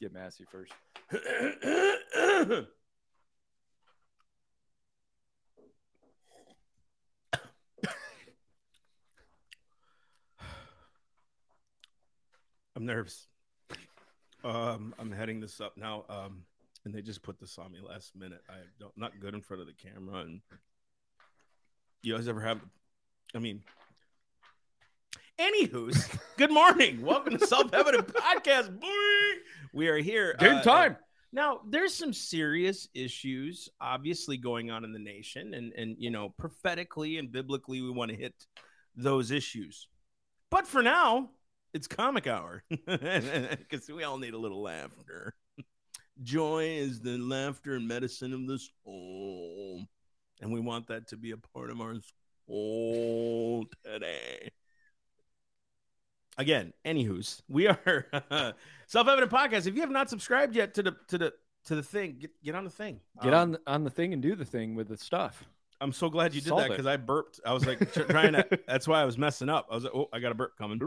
Get Massey first. I'm nervous. Um, I'm heading this up now. Um, and they just put this on me last minute. I don't not good in front of the camera. And you guys ever have? I mean, anywho's. good morning. Welcome to Self Evident Podcast. Boy, we are here. Game uh, time. Now, there's some serious issues obviously going on in the nation, and and you know, prophetically and biblically, we want to hit those issues. But for now, it's comic hour because we all need a little laughter. Joy is the laughter and medicine of the soul, and we want that to be a part of our soul today. Again, anywho's, we are self-evident podcast. If you have not subscribed yet to the to the to the thing, get, get on the thing. Get Um, on the, on the thing and do the thing with the stuff. I'm so glad you did Solve that because I burped. I was like trying to. That's why I was messing up. I was like, oh, I got a burp coming.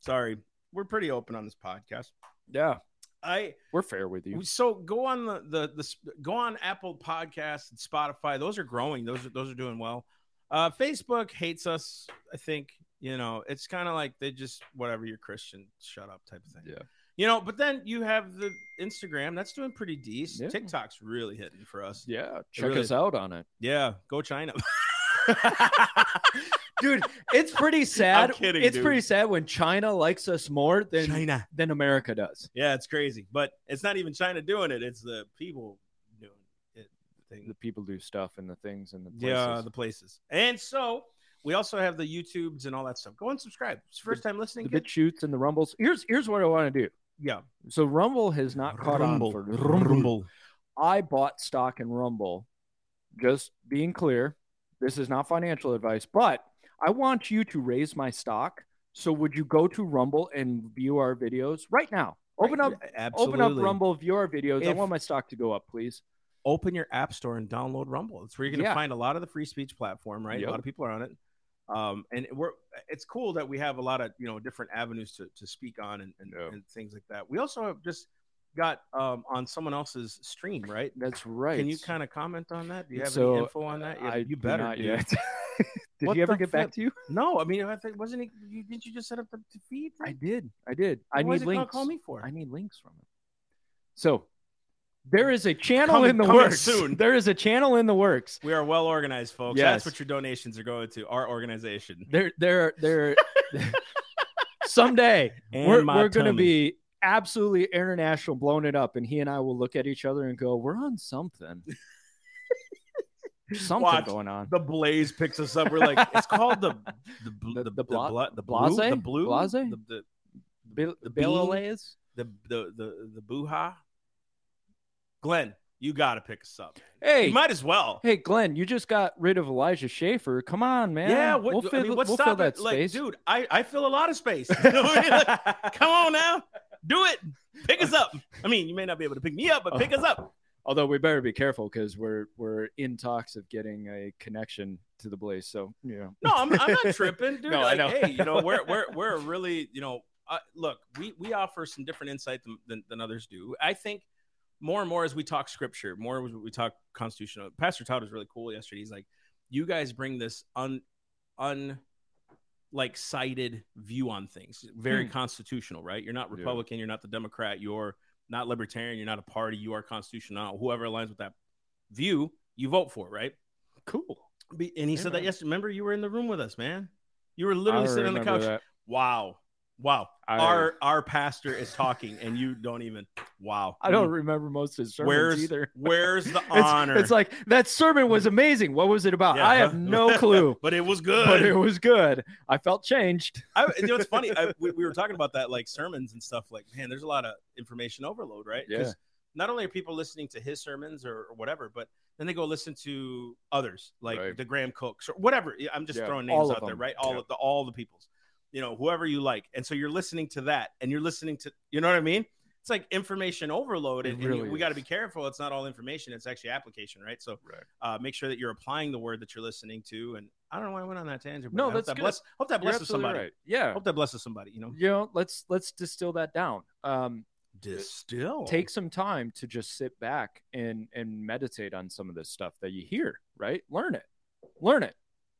Sorry. We're pretty open on this podcast. Yeah, I we're fair with you. so go on the the the go on Apple Podcasts and Spotify. Those are growing. Those are those are doing well. Uh, Facebook hates us. I think you know it's kind of like they just whatever you're Christian, shut up type of thing. Yeah. You know, but then you have the Instagram. That's doing pretty decent. Yeah. TikTok's really hitting for us. Yeah, check really- us out on it, Yeah, go China. dude. It's pretty sad. kidding, it's dude. pretty sad when China likes us more than China. than America does. Yeah, it's crazy, but it's not even China doing it. It's the people doing it. Thing. The people do stuff and the things and the places. Yeah, the places. And so we also have the YouTubes and all that stuff. Go and subscribe. It's first time listening. the kid? bit shoots and the rumbles. Here's here's what I want to do. yeah, So Rumble has not caught Rumble. on for Rumble. I bought stock in Rumble. Just being clear, this is not financial advice, but I want you to raise my stock. So would you go to Rumble and view our videos right now? Open up Absolutely. open up Rumble, view our videos. I want my stock to go up, please. Open your app store and download Rumble. It's where you're going to Yeah. find a lot of the free speech platform, right? Yep. A lot of people are on it. Um, and we're it's cool that we have a lot of you know different avenues to, to speak on and, and, Yeah. and things like that. We also have just got um, on someone else's stream, right? That's right. Can you kind of comment on that? Do you have So, any info on that? Yeah, I you better. not yet. Did What he ever get back to you? No, I mean, I think wasn't he? You, didn't you just set up the, the feed? I did. I did. I need links. Call me for. I need links from him. So there is a channel Coming- in the coming works. soon. There is a channel in the works. we are well organized, folks. Yes. That's what your donations are going to. Our organization. There, there, there. someday And we're, we're going to be absolutely international, blowing it up, and he and I will look at each other and go, "We're on something." Something Watch. going on. The Blaze picks us up. We're like, it's called the the bl- The- the the the bla- bla- the blase? blue the blue Blase? the the Bill, the Bill bean? Elias? the the the, the booha. Glenn, you got to pick us up. Hey, You might as well. hey, Glenn, you just got rid of Elijah Schaffer. Come on, man. Yeah, what, we'll I fill, mean, what's we'll fill that Like, space. dude, I I fill a lot of space. You know I mean? Like, Come on now, do it. Pick us up. I mean, you may not be able to pick me up, but pick us up. Although we better be careful because we're we're in talks of getting a connection to the Blaze. So you know, No, I'm, I'm not tripping, dude. No, I know. hey, you know, we're we're we're really, you know, uh, look, we we offer some different insight than, than than others do. I think more and more as we talk scripture, more as we talk constitutional. Pastor Todd was really cool yesterday. He's like, you guys bring this un un like cited view on things, very Hmm. constitutional, right? You're not Yeah. Republican, you're not the Democrat, you're not libertarian, you're not a party, you are constitutional. Whoever aligns with that view, you vote for, right? cool. And he Yeah, said that man. yes. Remember, you were in the room with us, man. You were literally sitting on the couch. Wow, wow. I, Our our pastor is talking, and you don't even. Wow. I don't remember most of his sermons Where's either. Where's the honor? it's like that sermon was amazing. What was it about? Yeah. I have no clue, but it was good. but it was good. I felt changed. I, you know, it's funny. I, we, we were talking about that, like sermons and stuff. Like, man, there's a lot of information overload, right? Yeah. Not only are people listening to his sermons or, or whatever, but then they go listen to others, like Right. the Graham Cookes or whatever. I'm just Yeah, throwing names out there, right? All Yeah. of the all the peoples, you know, whoever you like. And so you're listening to that, and you're listening to, you know what I mean? It's like information overload, and, and really we got to be careful. It's not all information; it's actually application, right? So Right. uh, make sure that you're applying the word that you're listening to. And I don't know why I went on that tangent. but No, I hope that's that good. bless. Hope that blesses somebody. right. Yeah. Hope that blesses somebody. You know, You know, let's let's distill that down. Um, Distill. take some time to just sit back and and meditate on some of this stuff that you hear right learn it learn it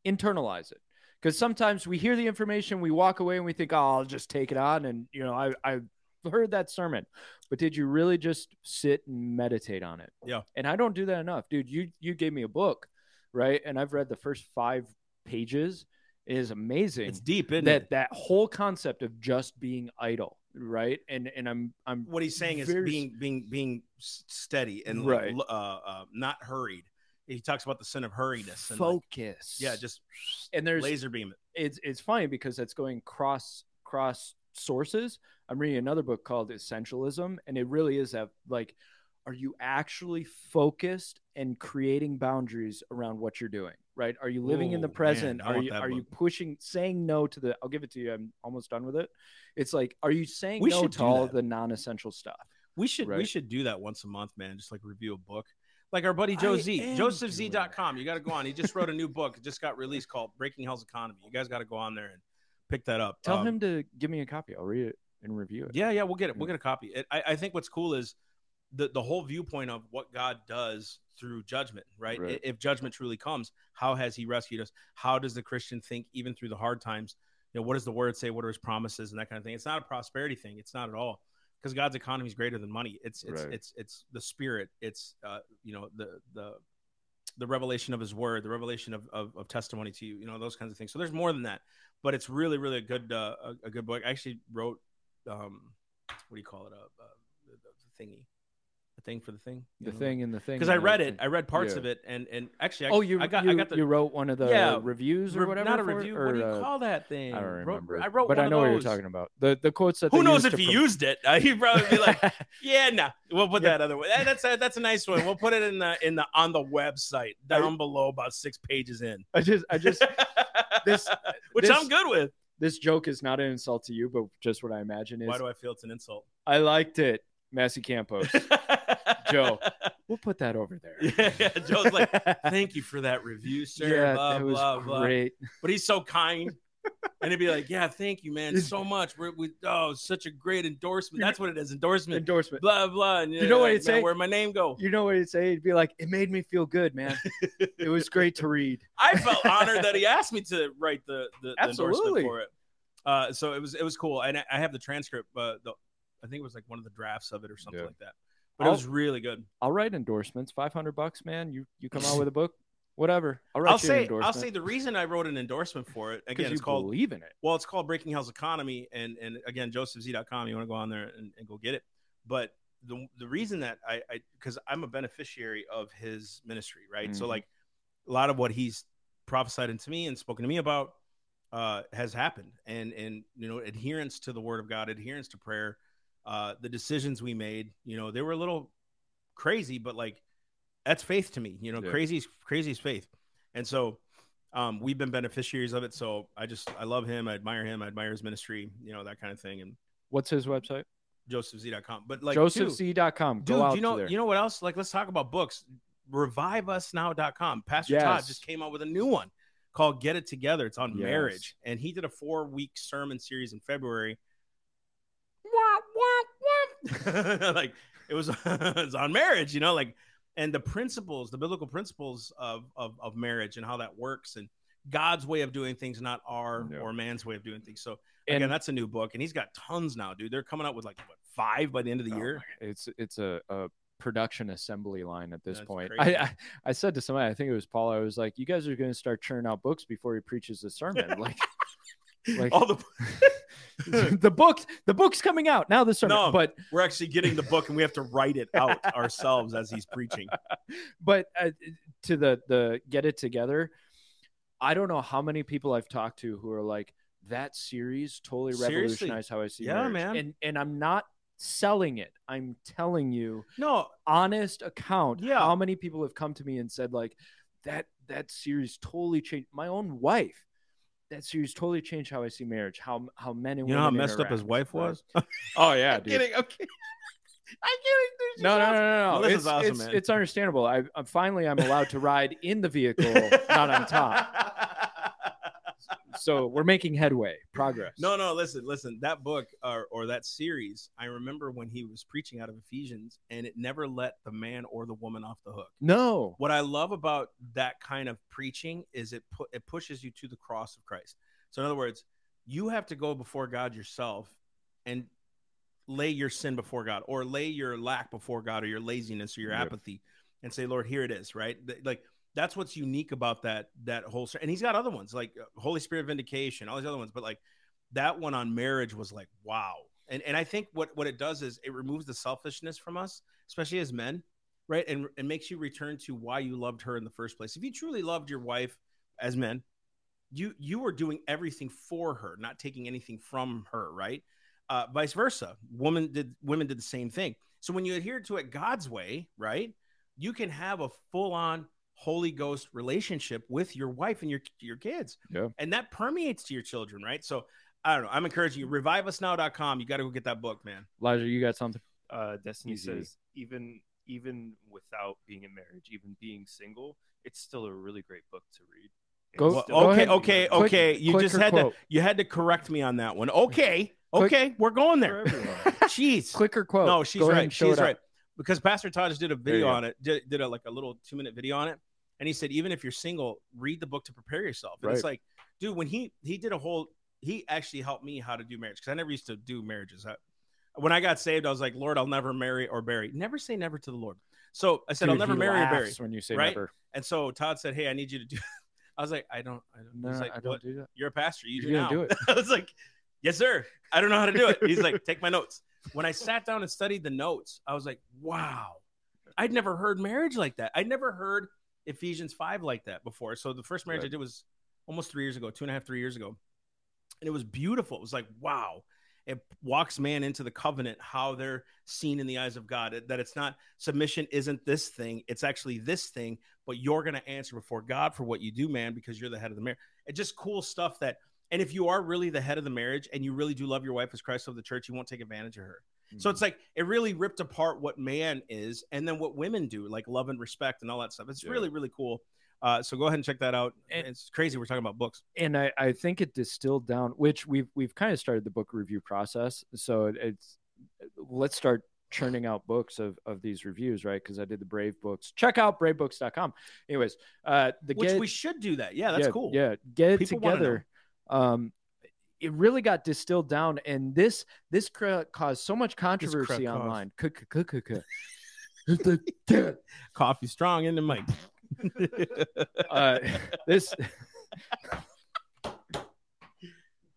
internalize it because sometimes we hear the information we walk away and we think oh i'll just take it on and you know i i heard that sermon but did you really just sit and meditate on it Yeah. and i don't do that enough dude you you gave me a book right and i've read the first five pages it is amazing It's deep, isn't that it? that whole concept of just being idle right and and i'm i'm What he's saying is being being being steady and Right. like, uh, uh, not hurried. He talks about the sin of hurriedness. And like, focus yeah, just and there's laser beam it. it's it's funny because it's going cross cross sources. I'm reading another book called Essentialism, and it really is that like, are you actually focused and creating boundaries around what you're doing? Right? Are you living in the Ooh, man, present? Are you that are you pushing saying no to the? I'll give it to you. I'm almost done with it. It's like, are you saying We no should to do all that. the non-essential stuff? We should we should do that once a month, man. Just like review a book. Like our buddy I Joe Z, am josephz.com. You got to go on. He just wrote a new book. It just got released called Breaking Hell's Economy. You guys got to go on there and pick that up. Tell Um, him to give me a copy. I'll read it and review it. Yeah, yeah, we'll get it. We'll get a copy. It, I, I think what's cool is the the whole viewpoint of what God does through judgment, right? Right. If judgment truly comes, how has He rescued us? How does the Christian think even through the hard times? You know, what does the Word say? What are His promises and that kind of thing? It's not a prosperity thing. It's not at all because God's economy is greater than money. It's it's Right. it's it's the Spirit. It's uh, you know the the the revelation of His Word, the revelation of, of of testimony to you. You know those kinds of things. So there's more than that, but it's really really a good uh, a, a good book. I actually wrote um what do you call it? A, uh the, the thingy, a thing for the thing. The thing and the thing. Because I read it, thing. I read parts Yeah. of it, and and actually, I, oh, you I got you, I got the you wrote one of the Yeah, reviews or whatever. not a review. Or, what do you uh, call that thing? I don't Wrote- remember. I wrote, but I know what you're talking about. The the quotes that Who knows if he prom- used it? Uh, he'd probably be like, "Yeah, nah, we'll put Yeah. that other way." That- That's a, that's a nice one. We'll put it in the in the on the website down below, about six pages in. I just I just this which this- I'm good with. this joke is not an insult to you, but just what I imagine is Why do I feel it's an insult? I liked it, Massey Campos. Joe. We'll put that over there. Yeah, yeah, Joe's like, Thank you for that review, sir. yeah, blah, that was blah, blah. great. But he's so kind. And he'd be like, Yeah, thank you, man, so much. We're, we oh, such a great endorsement. That's what it is, endorsement. Endorsement. Blah blah. And You know what like, he'd "Man, say? Where'd my name go? You know what he'd say? He'd be like, "It made me feel good, man. it was great to read." I felt honored that he asked me to write the the, the endorsement for it. Uh, so it was it was cool, and I, I have the transcript. But the, I think it was like one of the drafts of it or something Yeah. like that. But it I'll- was really good. I'll write endorsements. Five hundred bucks, man. You you come out with a book, whatever. I'll write I'll say I'll say the reason I wrote an endorsement for it again. It's called believe in it. well, it's called Breaking Hell's Economy, and and again, josephz.com. You want to go on there and, and go get it. But the the reason that I I because I'm a beneficiary of his ministry, right? So Mhm. like a lot of what he's prophesied into me and spoken to me about uh, has happened, and and you know adherence to the Word of God, adherence to prayer, uh, the decisions we made, you know, they were a little crazy, but like that's faith to me. You know, Yeah. crazy is crazy is faith, and so um, we've been beneficiaries of it. So I just I love him, I admire him, I admire his ministry, you know, that kind of thing, and What's his website? josephz.com. But like dude, JosephZ.com. Go dude, you know, you know what else? Like, let's talk about books. ReviveUsNow.com. Pastor Todd just came out with a new one called Get It Together. It's on Yes. marriage, and he did a four week sermon series in February. like it was, it was on marriage, you know, like and the principles, the biblical principles of of, of marriage and how that works, and God's way of doing things, not our Yeah. or man's way of doing things. So And- again, that's a new book, and he's got tons now, dude. They're coming out with like what five by the end of the Oh year. it's it's a, a production assembly line at this That's point. I, I I said to somebody, I think it was Paul. I was like, "You guys are going to start churning out books before he preaches the sermon." Like, like All the the book, the book's coming out now. The sermon, No. but we're actually getting the book, and we have to write it out ourselves as he's preaching. but uh, to the the get it together. I don't know how many people I've talked to who are like that series totally Seriously? revolutionized how I see Yeah, marriage. man. And and I'm not selling it. I'm telling you No, honest account Yeah. how many people have come to me and said like that that series totally changed my own wife that series totally changed how i see marriage how how men and women you know how women messed up his wife was. oh yeah I'm dude kidding. I'm kidding. I'm kidding. dude. No, no, no, no, no. Melissa's It's, awesome, it's, man. it's understandable. I, I'm finally I'm allowed to ride in the vehicle, not on top. so we're making headway, progress. No, no, listen, listen. That book or, or that series, I remember when he was preaching out of Ephesians, and it never let the man or the woman off the hook. no. What I love about that kind of preaching is it pu- it pushes you to the cross of Christ. So in other words, you have to go before God yourself and lay your sin before God, or lay your lack before God, or your laziness, or your apathy, and say, "Lord, here it is." Right? Like that's what's unique about that that whole. And he's got other ones like uh, Holy Spirit vindication, all these other ones, but like that one on marriage was like wow. And and I think what what it does is it removes the selfishness from us, especially as men, right? And it makes you return to why you loved her in the first place. If you truly loved your wife as men, you you were doing everything for her, not taking anything from her, right? Uh, vice versa. Woman did women did the same thing. So when you adhere to it God's way, right, you can have a full on Holy Ghost relationship with your wife and your your kids, Yeah. and that permeates to your children, right? So I don't know. I'm encouraging you. Reviveusnow.com. You got to go get that book, man. Elijah, you got something? uh, Destiny Easy. says even even without being in marriage, even being single, it's still a really great book to read. Go- Well, still go okay, ahead. okay, Quick- okay. You just or had to you had to correct me on that one. Okay, Quick- okay, we're going there. everyone. Jeez. Clicker quote. No, she's Go right. She's it up. right. Because Pastor Todd just did a video on it, did, did a like a little two minute video on it, and he said even if you're single, read the book to prepare yourself. And it's like, dude, when he he did a whole, he actually helped me how to do marriage because I never used to do marriages. I, when I got saved, I was like, Lord, I'll never marry or bury. Never say never to the Lord. So I said, Dude, I'll never marry or bury. when you say right? never. And so Todd said, Hey, I need you to do. I was like, I don't. I don't. No, like, I don't do that. You're a pastor. You You're do now. do it. I was like, Yes, sir. I don't know how to do it. He's like, Take my notes. When I sat down and studied the notes, I was like, Wow, I'd never heard marriage like that. I'd never heard Ephesians five like that before. So the first marriage I did was almost three years ago, two and a half, three years ago, and it was beautiful. It was like, wow. It walks man into the covenant, how they're seen in the eyes of God. That it's not submission isn't this thing, it's actually this thing, but you're going to answer before God for what you do, man, because you're the head of the marriage. It's just cool stuff that, and if you are really the head of the marriage and you really do love your wife as Christ of the church, you won't take advantage of her. So Mm-hmm. it's like it really ripped apart what man is and then what women do, like love and respect and all that stuff. It's Yeah. really, really cool. Uh, so go ahead and check that out. And- it's crazy. We're talking about books. and I, I think it distilled down which we've we've kind of started the book review process so it, it's let's start churning out books of of these reviews right because i did the brave books check out bravebooks.com anyways uh the Which get, we should do that. Yeah, that's yeah, cool. yeah get People together um it really got distilled down and this this cra- caused so much controversy online. Coffee strong in the mic. uh this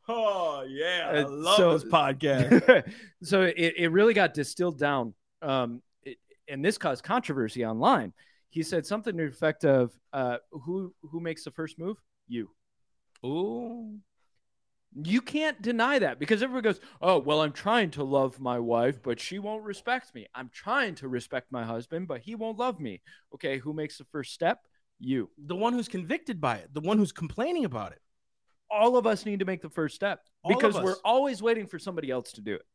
oh yeah, I Uh, love so- this podcast. so it, it really got distilled down um it, and this caused controversy online. He said something to the effect of uh who who makes the first move? You. Ooh, you can't deny that because everyone goes oh well i'm trying to love my wife but she won't respect me. I'm trying to respect my husband but he won't love me. Okay who makes the first step? You. The one who's convicted by it, the one who's complaining about it. all of us need to make the first step All because we're always waiting for somebody else to do it.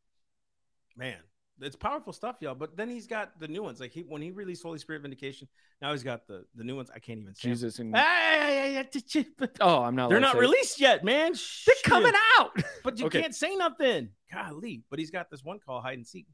Man, it's powerful stuff, y'all. But then he's got the new ones. Like he when he released Holy Spirit vindication, now he's got the the new ones. I can't even say. jesus and Hey, oh i'm not They're not released yet, man. they're Shit. coming out But you Okay. can't say nothing. Golly. But he's got this one called hide and seek.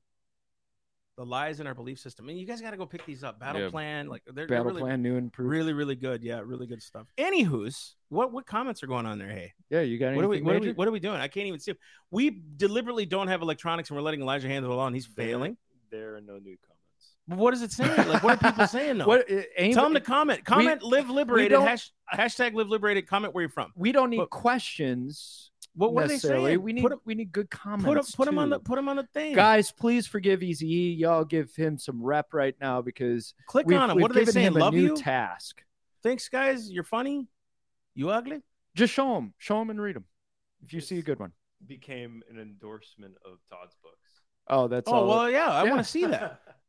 The lies in our belief system. And you guys got to go pick these up. Battle Yeah. plan. Like they're, they're battle really, plan new and improved. really, really good. Yeah, really good stuff. Anywho's, what what comments are going on there? Hey, Yeah, you got what are we anything what are we what are we doing? I can't even see. 'em. We deliberately don't have electronics and we're letting Elijah handle it all, and he's failing. There are no new comments. But what is it saying? Like, what are people saying though? What, Tell them to comment. Comment. live liberated. Hash, hashtag live liberated. Comment where you're from. we don't need But- questions What, what are they saying? We need put 'em- we need good put 'em- put put 'em on the too. put 'em on the thing. guys. Please forgive Easy E. Y'all give him some rep right now because click we've, on them. we've What are they saying? him a Love new you. task. Thanks, guys. You're funny. You ugly. Just show him, show him, and read them. If you see a good one. Became an endorsement of Todd's books. Oh, that's oh all. well, yeah. I Yeah. want to see that.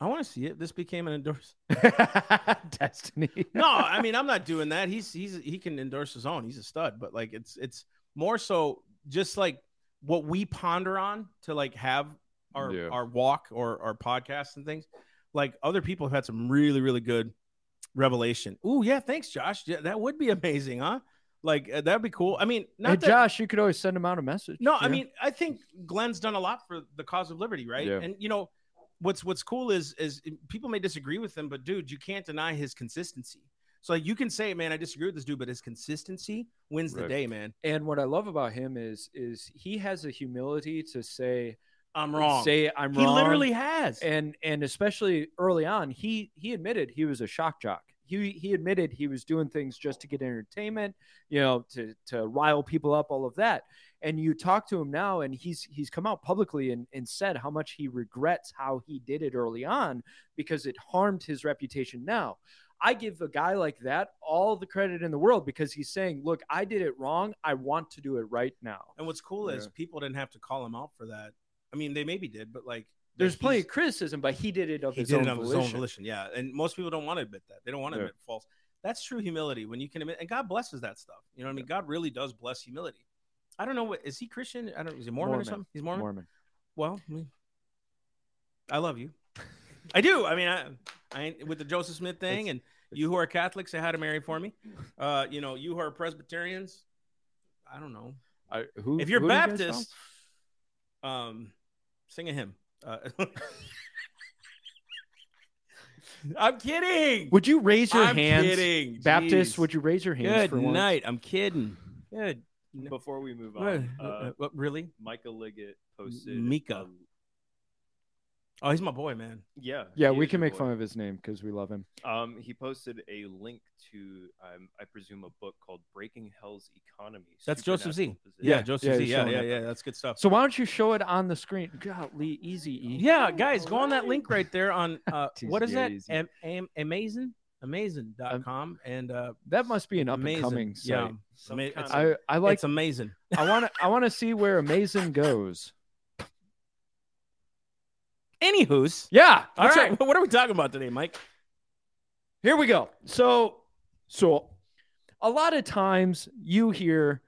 I want to see it. This became an endorse. Destiny. No, I mean I'm not doing that. He's he's he can endorse his own. He's a stud. But like it's it's more so just like what we ponder on to like have our Yeah. our walk or our podcasts and things. Like other people have had some really really good revelation. Ooh yeah, thanks Josh. Yeah, that would be amazing, huh? Like uh, that'd be cool. I mean, not Hey, that, Josh, you could always send him out a message. No, you I mean, I think Glenn's done a lot for the cause of liberty, right? Yeah. And you know, what's what's cool is is eh, people may disagree with him, but dude, you can't deny his consistency. So like, you can say, man, I disagree with this dude, but his consistency wins the day, man. and what I love about him is is he has a humility to say I'm wrong. say I'm he wrong. He literally has. and and especially early on, he he admitted he was a shock jock. He he admitted he was doing things just to get entertainment, you know, to to rile people up, all of that. And you talk to him now, and he's he's come out publicly and, and said how much he regrets how he did it early on because it harmed his reputation now. I give a guy like that all the credit in the world because he's saying, Look, I did it wrong. I want to do it right now. and what's cool is people didn't have to call him out for that. I mean, they maybe did, but like, There's he's- plenty of criticism, but he did it of he his did own it of his volition. own volition. Yeah, and most people don't want to admit that. They don't want to Yeah. admit false. That's true humility when you can admit, and God blesses that stuff. You know what I mean? God really does bless humility. I don't know what is he Christian? I don't. Is he Mormon, or something? He's Mormon. Mormon. Well, I, mean, I love you. I do. I mean, I, I with the Joseph Smith thing, and you who are Catholics, say hi to Mary for me. Uh, you know, you who are Presbyterians, I don't know. I, who, If you're do you Baptist, um, sing a hymn. Uh, I'm kidding. Would you raise your I'm hands, kidding. Baptist? Jeez. Would you raise your hands Good for once? night. I'm kidding. Good. Before we move on, Uh, uh, what, really? Micah Liggett posted Mika. um, Oh, he's my boy, man. yeah, Yeah, we can make boy. fun of his name because we love him. Um, he posted a link to, um, I presume, a book called "Breaking Hell's Economy." That's Joseph Z. Supernatural Yeah, Joseph yeah, Z. he's Yeah, yeah, yeah. That's good stuff. So why don't you show it on the screen? Golly, easy. Yeah, guys, go on that link right there on uh, what is that? easy. Am, am, amazing, amazing.com. and uh, That must be an up and amazing. coming Yeah, site. Some Ama- kind it's, I, I like. it's amazing. I want to. I want to see where Amazing goes. Anywho's, Yeah. All that's right. right. What are we talking about today, Mike? Here we go. So, so a lot of times you hear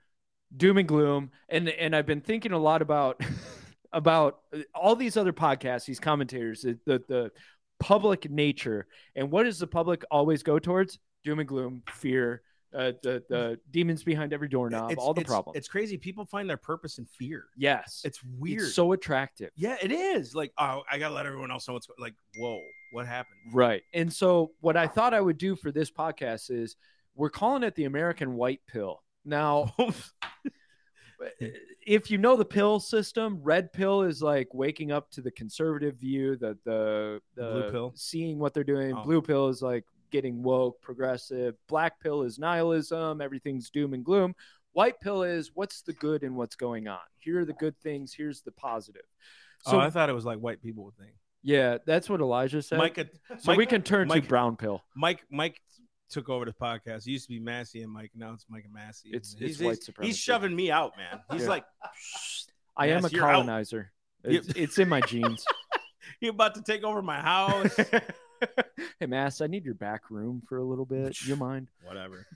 doom and gloom, and and I've been thinking a lot about about all these other podcasts, these commentators, the the, the public nature, and what does the public always go towards? Doom and gloom, fear, uh, the the demons behind every doorknob, It's- all the it's- problems. It's crazy. People find their purpose in fear. yes, It's weird. It's so attractive. yeah, it is. Like, oh, I gotta let everyone else know what's like. Whoa, what happened? Right. And so what I thought I would do for this podcast is we're calling it the American white pill. Now, if you know the pill system, red pill is like waking up to the conservative view, that the, the Blue pill? seeing what they're doing. Oh. Blue pill is like getting woke, progressive. Black pill is nihilism, everything's doom and gloom. White pill is what's the good and what's going on. Here are the good things, here's the positive. So oh, I thought it was like white people would think. yeah, that's what Elijah said. Mike, so Mike- we can turn Mike- to brown pill. Mike, Mike took over the podcast. It used to be Massey and Mike. Now it's Mike and Massey. It's- he's, it's white supremacy. he's shoving me out, man. He's Yeah. like, I am a Yes, you're out. colonizer. It's, it's in my genes. you about to take over my house. hey, Mass, I need your back room for a little bit. You mind? Whatever.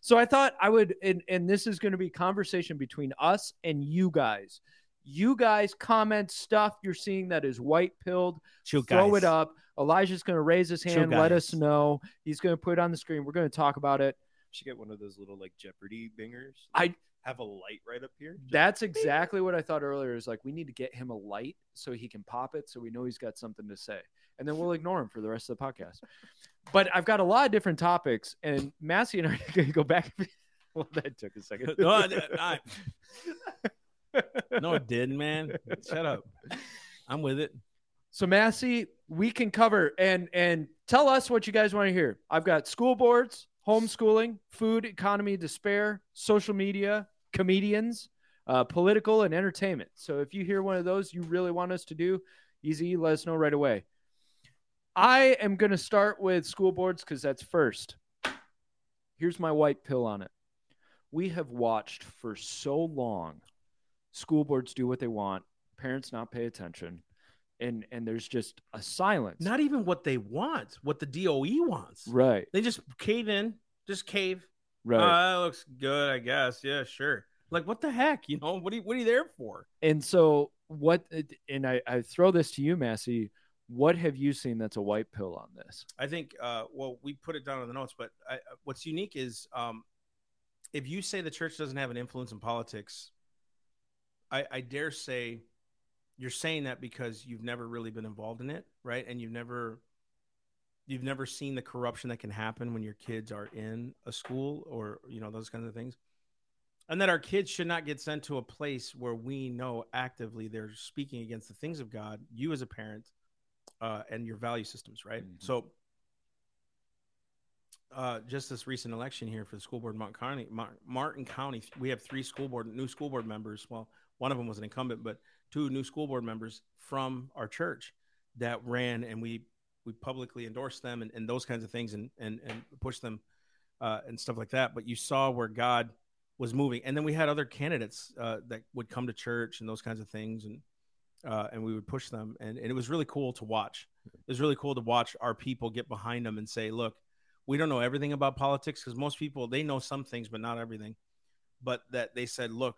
so I thought I would, and, and this is going to be conversation between us and you guys. You guys comment stuff you're seeing that is white pilled. Chill, Throw guys. it up. Elijah's going to raise his Chill, hand. Let us know. He's going to put it on the screen. We're going to talk about it. should get one of those little like Jeopardy bingers. I- have a light right up here. Just- That's exactly what I thought earlier. Is like we need to get him a light so he can pop it, so we know he's got something to say, and then we'll ignore him for the rest of the podcast. But I've got a lot of different topics, and Massey and I are going to go back. well, that took a second. no, I, I- no, it didn't, man. Shut up. I'm with it. So Massey, we can cover and and tell us what you guys want to hear. I've got school boards, homeschooling, food economy, despair, social media, comedians, uh, political, and entertainment. So if you hear one of those you really want us to do, easy, let us know right away. I am going to start with school boards because that's first. Here's my white pill on it. We have watched for so long school boards do what they want, parents not pay attention, and and there's just a silence. Not even what they want, what the DOE wants. right, They just cave in, just cave. right. Uh, that looks good, I guess. Yeah, sure. Like, what the heck? You know, what are you, what are you there for? and so what? And I I throw this to you, Massey. What have you seen that's a white pill on this? I think, uh, well, we put it down in the notes, but I, what's unique is um, if you say the church doesn't have an influence in politics, I, I dare say you're saying that because you've never really been involved in it, right? And you've never you've never seen the corruption that can happen when your kids are in a school or you know those kinds of things and that our kids should not get sent to a place where we know actively they're speaking against the things of god you as a parent uh, and your value systems right Mhm. so uh, just this recent election here for the school board in Martin County, Mar- Martin County, we have three school board new school board members. Well, one of them was an incumbent, but two new school board members from our church that ran, and we we publicly endorsed them and, and those kinds of things, and and and pushed them uh, and stuff like that. But you saw where God was moving, and then we had other candidates uh, that would come to church and those kinds of things, and uh, and we would push them, and, and it was really cool to watch. It was really cool to watch our people get behind them and say, "Look, we don't know everything about politics because most people they know some things but not everything but that they said look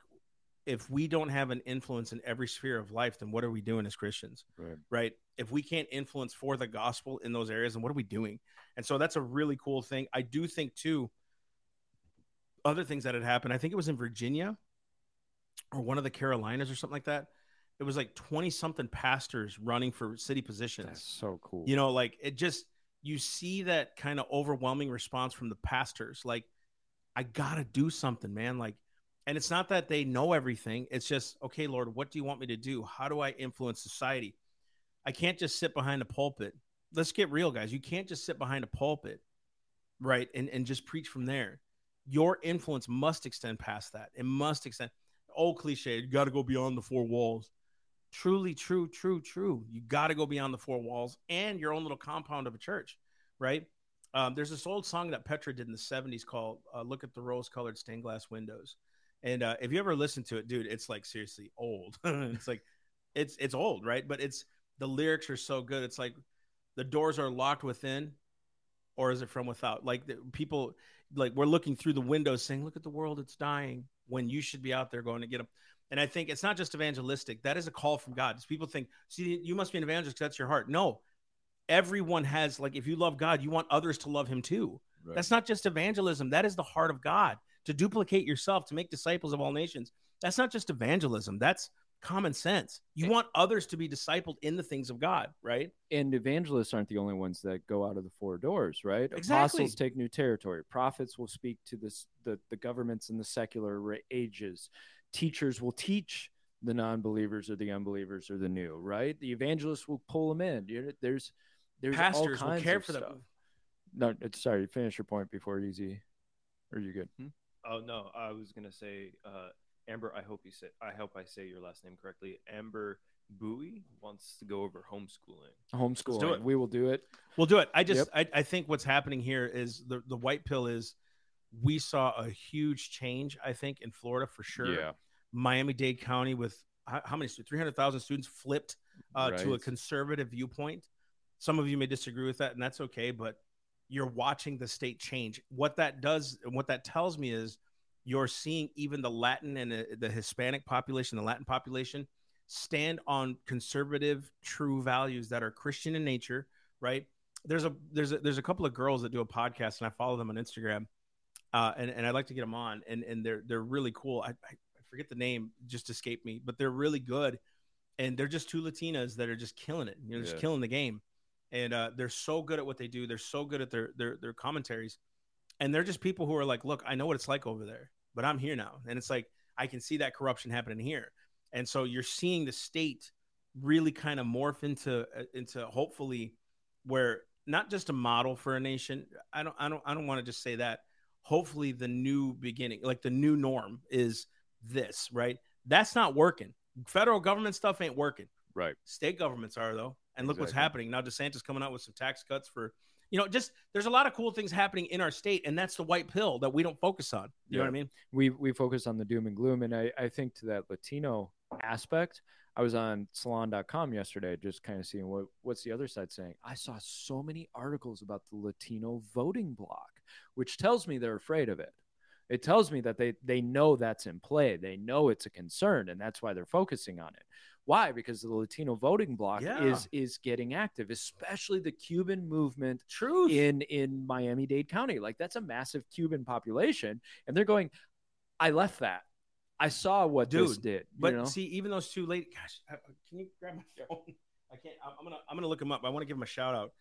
if we don't have an influence in every sphere of life then what are we doing as christians Right. right? If we can't influence for the gospel in those areas then what are we doing? And so that's a really cool thing. I do think too other things that had happened i think it was in virginia or one of the carolinas or something like that it was like 20 something pastors running for city positions. That's so cool. you know like it just you see that kind of overwhelming response from the pastors like i gotta do something man. Like and it's not that they know everything it's just okay lord what do you want me to do? How do i influence society? I can't just sit behind a pulpit. Let's get real guys you can't just sit behind a pulpit right and, and just preach from there. Your influence must extend past that it must extend old cliche you got to go beyond the four walls. Truly true true true you got to go beyond the four walls and your own little compound of a church right? Um, there's this old song that petra did in the 70s called uh, look at the rose colored stained glass windows and uh, if you ever listen to it dude it's like seriously old it's like it's it's old right but it's the lyrics are so good it's like the doors are locked within or is it from without like the, people like we're looking through the windows saying look at the world it's dying when you should be out there going to get them and I think it's not just evangelistic. That is a call from God. Because people think, see, you must be an evangelist because that's your heart. No, everyone has, like, if you love God, you want others to love him too. Right. That's not just evangelism. That is the heart of God to duplicate yourself, to make disciples of all nations. That's not just evangelism. That's common sense. You eh. want others to be discipled in the things of God, right? and evangelists aren't the only ones that go out of the four doors, right? Exactly. Apostles take new territory. Prophets will speak to this the, the governments in the secular ra- ages. Teachers will teach the non-believers or the unbelievers or the new, right? The evangelists will pull them in. There's there's Pastors all will kinds care of for them. stuff. No, sorry. Finish your point before easy. Are you good? Hmm? Oh no, I was gonna say, uh, Amber. I hope you say. I hope I say your last name correctly. Amber Bowie wants to go over homeschooling. Homeschooling. Do it. We will do it. We'll do it. I just I, I think what's happening here is the the white pill is we saw a huge change. I think in Florida for sure. Yeah. Miami Dade County with how, how many three hundred thousand students flipped uh, to a conservative viewpoint. Some of you may disagree with that, and that's okay. But you're watching the state change. What that does, and what that tells me is, you're seeing even the Latin and the, the Hispanic population, the Latin population, stand on conservative, true values that are Christian in nature. Right? There's a there's a, there's a couple of girls that do a podcast, and I follow them on Instagram, uh, and and I'd like to get them on, and and they're they're really cool. I, I I forget the name, just escaped me, but they're really good, and they're just two Latinas that are just killing it. You know, just killing the game, and uh, they're so good at what they do. They're so good at their their their commentaries, and they're just people who are like, look, I know what it's like over there, but I'm here now, and it's like I can see that corruption happening here, and so you're seeing the state really kind of morph into uh, into hopefully where not just a model for a nation. I don't I don't I don't want to just say that. Hopefully the new beginning, like the new norm is this, right? That's not working. Federal government stuff ain't working. Right. State governments are though. And look what's happening. Now DeSantis coming out with some tax cuts for you know, just there's a lot of cool things happening in our state, and that's the white pill that we don't focus on. You know what I mean? we we focus on the doom and gloom and i i think to that latino aspect i was on salon.com yesterday just kind of seeing what what's the other side saying i saw so many articles about the latino voting bloc which tells me they're afraid of it It tells me that they they know that's in play. They know it's a concern, and that's why they're focusing on it. Why? Because the Latino voting bloc Yeah. is is getting active, especially the Cuban movement Truth. in in Miami Dade County. Like that's a massive Cuban population, and they're going. I left that. I saw what this did. But you know? see, even those two late, gosh, uh, can you grab my phone? I can't. I'm I'm gonna I'm gonna look them up. I want to give them a shout out.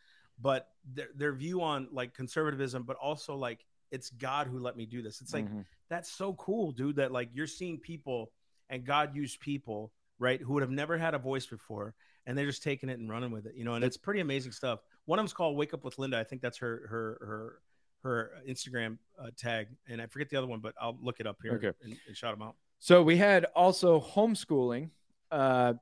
But their their view on like conservatism, but also like it's God who let me do this. It's like Mhm. that's so cool, dude. That like you're seeing people and God used people, right, who would have never had a voice before, and they're just taking it and running with it, you know. And it's pretty amazing stuff. One of them's called "Wake Up with Linda." I think that's her her her her Instagram uh, tag, and I forget the other one, but I'll look it up here Okay. and, and shout them out. So we had also homeschooling. Uh,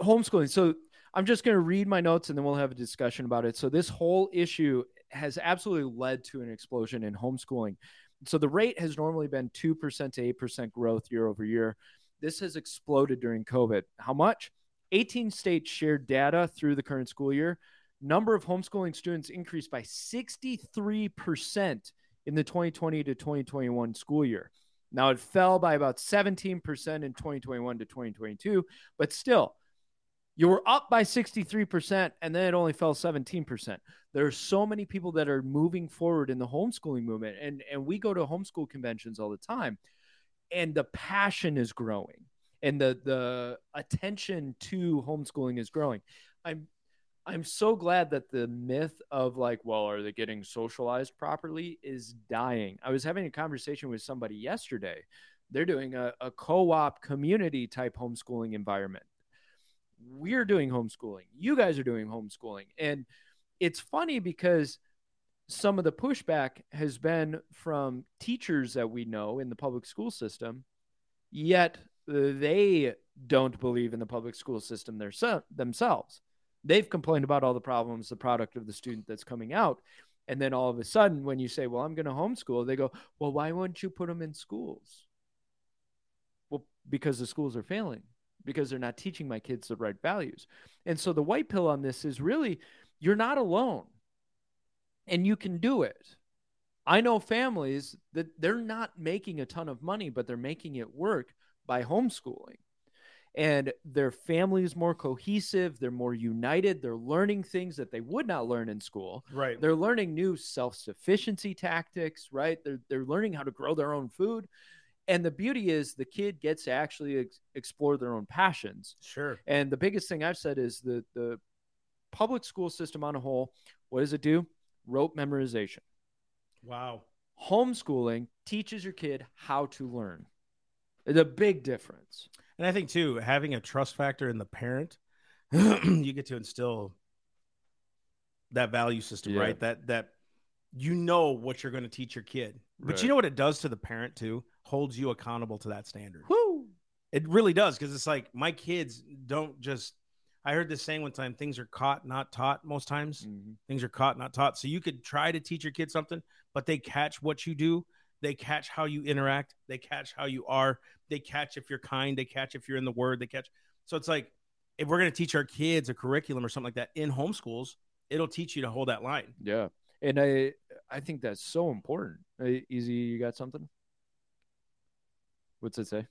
homeschooling. So I'm just going to read my notes and then we'll have a discussion about it. So this whole issue has absolutely led to an explosion in homeschooling. So the rate has normally been 2% to 8% growth year over year. This has exploded during COVID. How much? 18 states shared data through the current school year. Number of homeschooling students increased by 63% in the 2020 to 2021 school year. Now it fell by about 17% in 2021 to 2022, but still, you were up by 63% and then it only fell 17%. There are so many people that are moving forward in the homeschooling movement and and we go to homeschool conventions all the time and the passion is growing and the the attention to homeschooling is growing. I'm I'm so glad that the myth of like, well, are they getting socialized properly is dying. I was having a conversation with somebody yesterday. They're doing a, a co op community type homeschooling environment. We're doing homeschooling. You guys are doing homeschooling. And it's funny because some of the pushback has been from teachers that we know in the public school system, yet they don't believe in the public school system themselves they've complained about all the problems, the product of the student that's coming out. And then all of a sudden, when you say, Well, I'm going to homeschool, they go, Well, why wouldn't you put them in schools? Well, because the schools are failing, because they're not teaching my kids the right values. And so the white pill on this is really you're not alone and you can do it. I know families that they're not making a ton of money, but they're making it work by homeschooling and their family is more cohesive they're more united they're learning things that they would not learn in school Right. they're learning new self-sufficiency tactics right they're, they're learning how to grow their own food and the beauty is the kid gets to actually ex- explore their own passions Sure. and the biggest thing i've said is the the public school system on a whole what does it do rote memorization Wow. homeschooling teaches your kid how to learn the big difference And I think too, having a trust factor in the parent, you get to instill that value system, Yeah. right? That that you know what you're going to teach your kid. But Right. you know what it does to the parent too? Holds you accountable to that standard. Woo! It really does because it's like my kids don't just. I heard this saying one time: things are caught, not taught. Most times, Mhm. things are caught, not taught. So you could try to teach your kids something, but they catch what you do. They catch how you interact. They catch how you are. They catch if you're kind. They catch if you're in the word. They catch. So it's like if we're going to teach our kids a curriculum or something like that in homeschools, it'll teach you to hold that line. Yeah, and I I think that's so important. Easy, you got something? What's it say?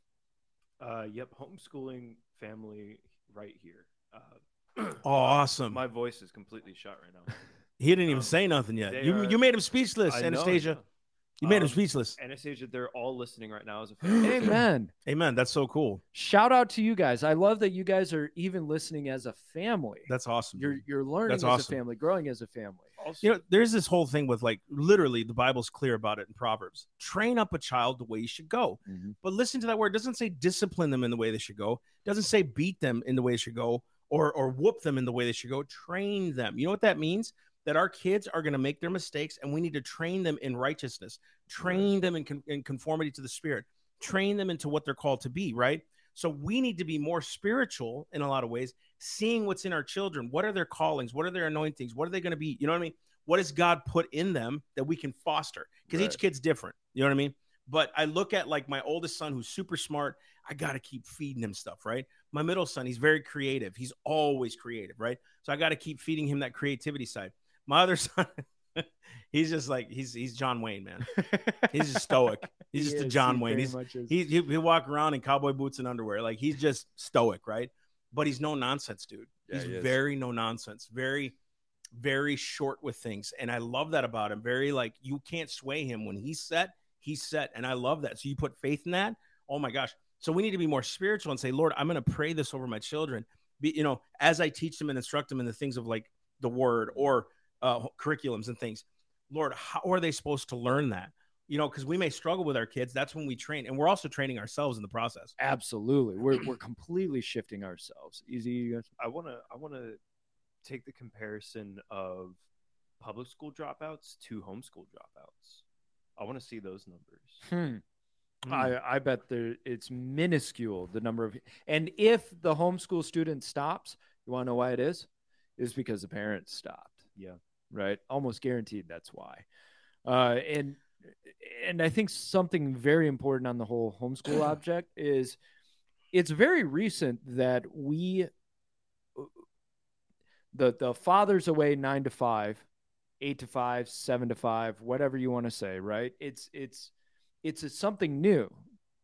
Uh, yep, homeschooling family right here. Uh, Oh, awesome! my voice is completely shot right now. he didn't even um, say nothing yet. You are- you made him speechless, I Anastasia. know. You made him Um, speechless. Anastasia, they're all listening right now as a family. Amen. Amen. That's so cool. Shout out to you guys. I love that you guys are even listening as a family. That's awesome. You're you're learning That's as awesome. a family, growing as a family. Also, You know, there's this whole thing with like literally the Bible's clear about it in Proverbs. Train up a child the way you should go. Mhm. But listen to that word. It doesn't say discipline them in the way they should go. It doesn't say beat them in the way they should go or or whoop them in the way they should go. Train them. You know what that means? That our kids are going to make their mistakes and we need to train them in righteousness. Train them in, con- in conformity to the spirit. Train them into what they're called to be, right? So we need to be more spiritual in a lot of ways, seeing what's in our children. What are their callings? What are their anointings? What are they going to be? You know what I mean? What has God put in them that we can foster? Because Right. each kid's different. You know what I mean? But I look at like my oldest son who's super smart. I got to keep feeding him stuff, right? My middle son, he's very creative. He's always creative, right? So I got to keep feeding him that creativity side. My other son, he's just like he's he's John Wayne, man. He's just stoic. He's He just a John he Wayne. He's is. he he he'll walk around in cowboy boots and underwear. Like he's just stoic, right? But he's no nonsense, dude. Yeah, he's he very no nonsense, very, very short with things. And I love that about him. Very like you can't sway him. When he's set, he's set. And I love that. So you put faith in that. Oh my gosh. So we need to be more spiritual and say, Lord, I'm gonna pray this over my children. Be, you know, as I teach them and instruct them in the things of like the word or uh, curriculums and things. Lord, how are they supposed to learn that? You know, because we may struggle with our kids. That's when we train, and we're also training ourselves in the process. Absolutely. We're we're completely shifting ourselves. Easy, you guys? I want to I want to take the comparison of public school dropouts to homeschool dropouts. I want to see those numbers. Hmm. I, I bet there it's minuscule the number of and if the homeschool student stops, you want to know why it is? Is because the parents stopped. Yeah. Right. Almost guaranteed that's why. Uh, and and I think something very important on the whole homeschool object is it's very recent that we the the father's away nine to five, eight to five, seven to five, whatever you want to say, right? It's it's it's something new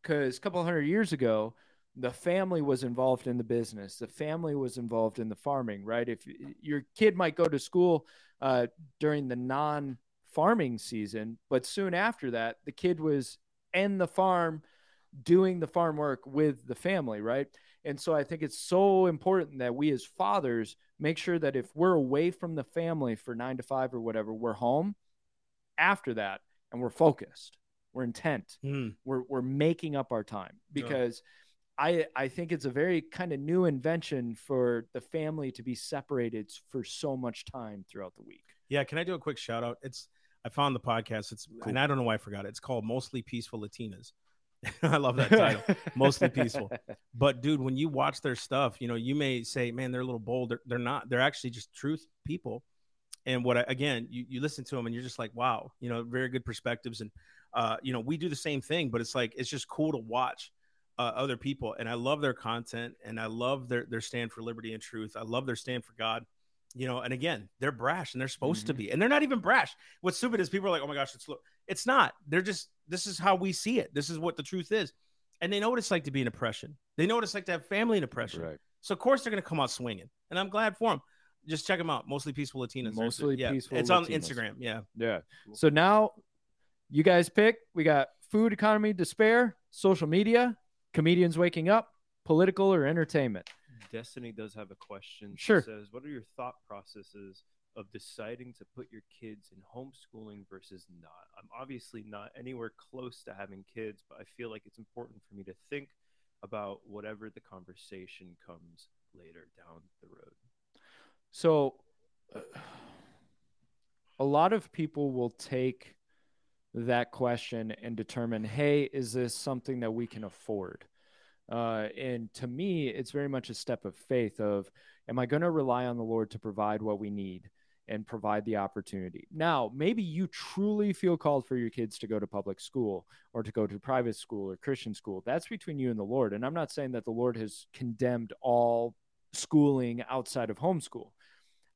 because a couple hundred years ago, the family was involved in the business. The family was involved in the farming, right? If your kid might go to school uh, during the non-farming season, but soon after that, the kid was in the farm doing the farm work with the family, right? And so I think it's so important that we as fathers make sure that if we're away from the family for nine to five or whatever, we're home after that and we're focused, we're intent, Hmm. we're, we're making up our time because I, I think it's a very kind of new invention for the family to be separated for so much time throughout the week. Yeah, can I do a quick shout out? It's I found the podcast. It's and I don't know why I forgot it. It's called Mostly Peaceful Latinas. I love that title. Mostly peaceful. But dude, when you watch their stuff, you know, you may say, "Man, they're a little bold." They're, they're not. They're actually just truth people. And what I, again, you you listen to them and you're just like, "Wow," you know, very good perspectives. And uh, you know, we do the same thing, but it's like it's just cool to watch uh, other people. And I love their content, and I love their their stand for liberty and truth. I love their stand for God. You know, and again, they're brash and they're supposed to Mhm. be, and they're not even brash. What's stupid is people are like, "Oh my gosh, it's look." It's not. They're just. This is how we see it. This is what the truth is and they know what it's like to be in oppression. They know what it's like to have family in oppression. right. So of course they're going to come out swinging, and I'm glad for them. Just check them out. Mostly peaceful Latinas. Mostly yeah, Peaceful It's on Latinas. Instagram. Yeah. Yeah. So now you guys pick. We got food economy, despair, social media, comedians waking up, political or entertainment. Destiny does have a question. Sure. says, "What are your thought processes of deciding to put your kids in homeschooling versus not?" I'm obviously not anywhere close to having kids, but I feel like it's important for me to think about whatever the conversation comes later down the road. So uh, a lot of people will take that question and determine, hey, is this something that we can afford? Uh, and to me, it's very much a step of faith of, am I going to rely on the Lord to provide what we need and provide the opportunity? Now, maybe you truly feel called for your kids to go to public school or to go to private school or Christian school. That's between you and the Lord. And I'm not saying that the Lord has condemned all schooling outside of homeschool.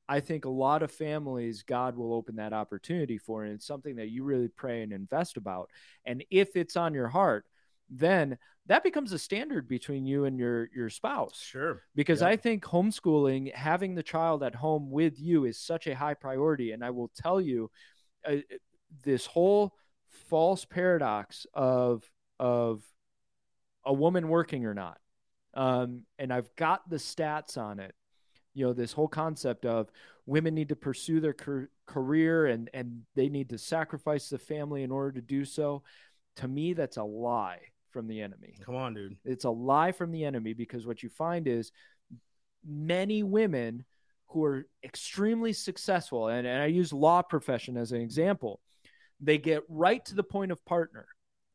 I think a lot of families, God will open that opportunity for, and it's something that you really pray and invest about. And if it's on your heart, then that becomes a standard between you and your your spouse Sure. because Yeah. I think homeschooling, having the child at home with you, is such a high priority. And I will tell you, uh, this whole false paradox of of a woman working or not, um, and I've got the stats on it. You know, this whole concept of women need to pursue their car- career and and they need to sacrifice the family in order to do so. To me, that's a lie from the enemy. Come on, dude. It's a lie from the enemy because what you find is many women who are extremely successful, and, and I use law profession as an example, they get right to the point of partner.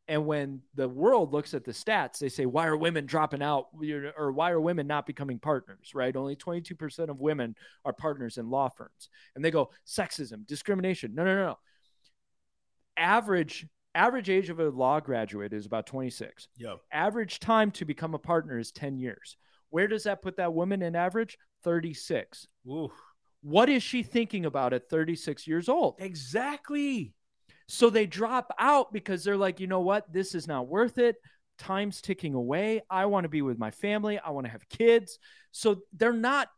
And when the world looks at the stats, they say, why are women dropping out or why are women not becoming partners, right? Only 22% of women are partners in law firms. And they go, sexism, discrimination. No, no, no, no. Average average age of a law graduate is about 26 Yo. average time to become a partner is 10 years. Where does that put that woman in average? 36. Ooh. What is she thinking about at 36 years old? Exactly. So they drop out because they're like, you know what? This is not worth it. Time's ticking away. I want to be with my family. I want to have kids. So they're not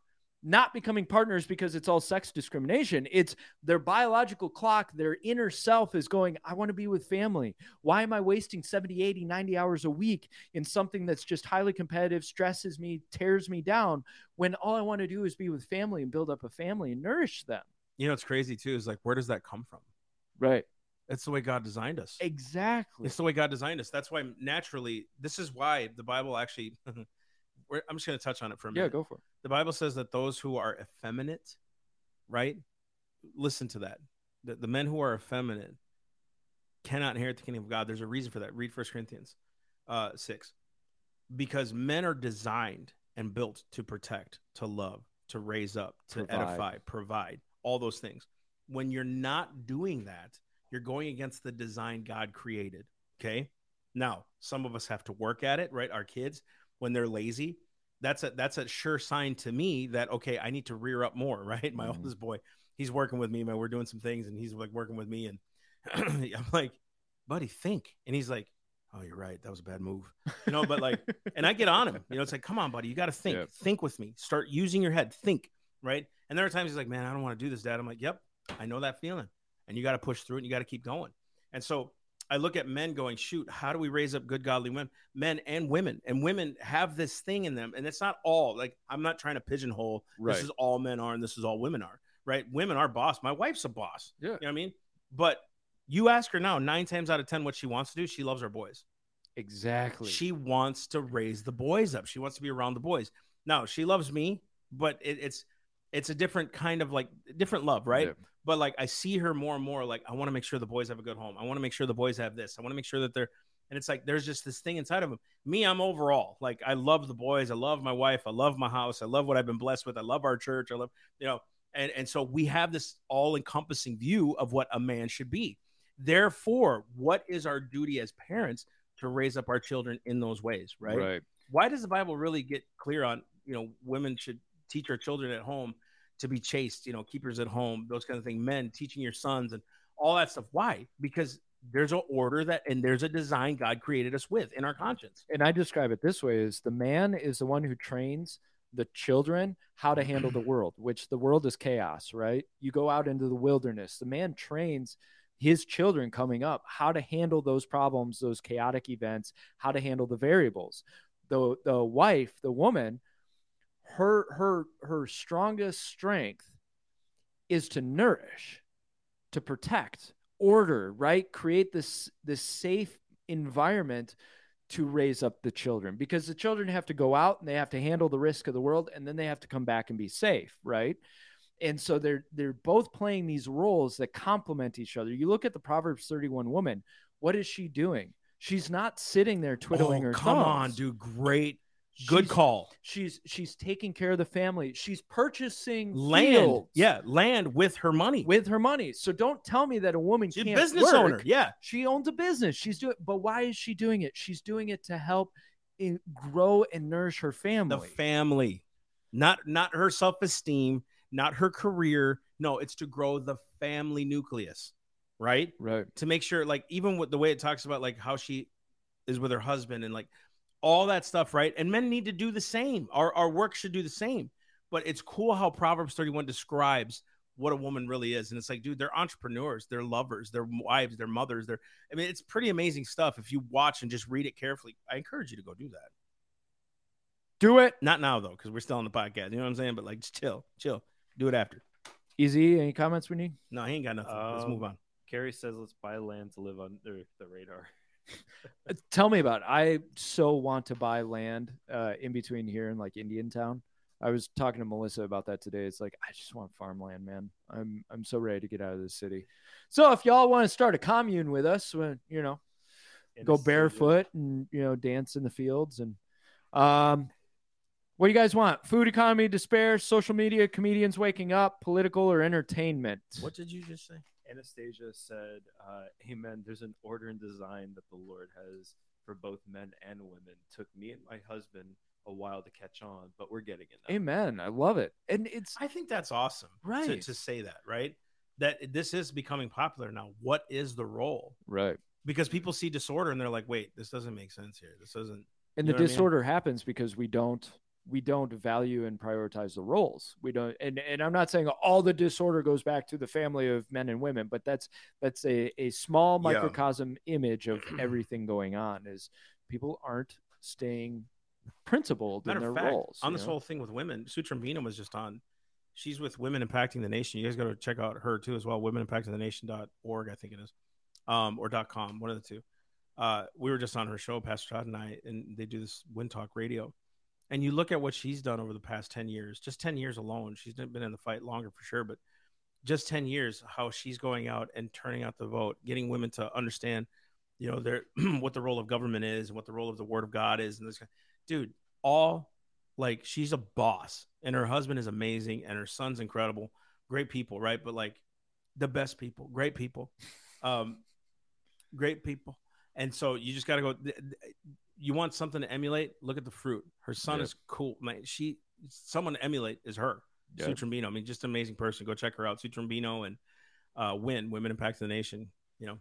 not becoming partners because it's all sex discrimination. It's their biological clock, their inner self is going, I want to be with family. Why am I wasting 70, 80, 90 hours a week in something that's just highly competitive, stresses me, tears me down, when all I want to do is be with family and build up a family and nourish them? You know, it's crazy too. Is like, where does that come from? Right. That's the way God designed us. Exactly. It's the way God designed us. That's why naturally, this is why the Bible actually. we're- I'm just going to touch on it for a minute. Yeah, go for it. the Bible says that those who are effeminate, right? Listen to that. The, the men who are effeminate cannot inherit the kingdom of God. There's a reason for that. Read First Corinthians uh, 6. Because men are designed and built to protect, to love, to raise up, to Provide. edify, provide, all those things. When you're not doing that, you're going against the design God created. Okay. Now, some of us have to work at it, right? Our kids, when they're lazy, that's a that's a sure sign to me that okay, I need to rear up more, right? My Mhm. oldest boy, he's working with me, man. We're doing some things, and he's like working with me, and I'm like, buddy, think, and he's like, oh, you're right, that was a bad move, you know. But like, and I get on him, you know. It's like, come on, buddy, you got to think, Yep. think with me, start using your head, think, right? And there are times he's like, man, I don't want to do this, Dad. I'm like, yep, I know that feeling, and you got to push through it, and you got to keep going. And so I look at men going, shoot, how do we raise up good, godly men, men and women? And women have this thing in them, and it's not all like I'm not trying to pigeonhole. Right. This is all men are, and this is all women are, right? Women are boss. My wife's a boss. Yeah. you know what I mean. But you ask her now, nine times out of ten, what she wants to do, she loves her boys. Exactly. She wants to raise the boys up. She wants to be around the boys. Now she loves me, but it, it's it's a different kind of like different love, right? Yeah. But like I see her more and more. Like I want to make sure the boys have a good home. I want to make sure the boys have this. I want to make sure that they're. And it's like there's just this thing inside of them. Me, I'm overall like I love the boys. I love my wife. I love my house. I love what I've been blessed with. I love our church. I love you know. And and so we have this all encompassing view of what a man should be. Therefore, what is our duty as parents to raise up our children in those ways, right? Right. Why does the Bible really get clear on, you know, women should teach our children at home to be chaste, you know, keepers at home, those kind of things, men teaching your sons and all that stuff. Why? Because there's an order that and there's a design God created us with in our conscience. and I describe it this way is the man is the one who trains the children how to handle the world, which the world is chaos, right? You go out into the wilderness. The man trains his children coming up how to handle those problems, those chaotic events, how to handle the variables. The the wife, the woman, her her her strongest strength is to nourish, to protect, order, right? Create this this safe environment to raise up the children because the children have to go out and they have to handle the risk of the world and then they have to come back and be safe, right? And so they're they're both playing these roles that complement each other. You look at the Proverbs 31 woman, what is she doing? She's not sitting there twiddling Oh, her come on, thumbs. dude. Great. Good She's- call. She's she's taking care of the family. She's purchasing Land. fields Yeah, land with her money. with her money. So don't tell me that a woman She's can't business work. owner. Yeah. She owns a business. She's doing, but why is she doing it? She's doing it to help in, grow and nourish her family. The family. family. Not not her self-esteem, not her career. No, it's to grow the family nucleus, right? right. to make sure like even with the way it talks about like how she is with her husband and like all that stuff right? And men need to do the same. Our, our work should do the same. But it's cool how proverbs 31 describes what a woman really is. And it's like dude they're entrepreneurs they're lovers they're wives they're mothers they're i mean it's pretty amazing stuff. If you watch and just read it carefully i encourage you to go do that. Do it. not now though because we're still on the podcast. You know what i'm saying? But like just chill chill. Do it after. Easy. Any comments we need? no he ain't got nothing. Let's Um, move on. Carrie says, "Let's buy land to live under the radar." Uh, Tell me about it. I so want to buy land uh, in between here and like Indian Town. I was talking to Melissa about that today. It's like I just want farmland, man. I'm I'm so ready to get out of the city. So if y'all want to start a commune with us, when you know, go Anastasia- barefoot and you know dance in the fields and um what do you guys want food economy despair social media comedians waking up political or entertainment what did you just say Anastasia said, uh, "Amen." There's an order and design that the Lord has for both men and women. Took me and my husband a while to catch on, but we're getting it now. Amen. I love it. And it's I think that's awesome. Right. to say that, right? That this is becoming popular now. What is the role? right. Because people see disorder and they're like, wait, this doesn't make sense here. This doesn't. And the know what I mean? disorder happens because we don't we don't value and prioritize the roles. We don't and, and I'm not saying all the disorder goes back to the family of men and women, but that's that's a, a small Yeah. microcosm image of everything going on is people aren't staying principled Matter in their fact, roles. on this know? whole thing with women, Sue Trombino was just on. She's with Women Impacting the Nation. You guys got to check out her too as well. women impacting the WomenImpactingTheNation.org, I think it is, um, or .com, one of the two. Uh, we were just on her show, Pastor Todd and I, and they do this Wind Talk Radio. And you look at what she's done over the past ten years, just ten years alone. She's been in the fight longer for sure, but just ten years, how she's going out and turning out the vote, getting women to understand, you know, their what the role of government is and what the role of the Word of God is, and this, dude, all like she's a boss and her husband is amazing and her son's incredible great people right but like the best people great people um great people and so you just got to go you want something to emulate look at the fruit her son Yeah. is cool man she someone to emulate is her Yeah. sue trombino i mean just an amazing person go check her out sue trombino and uh win women impact the nation you know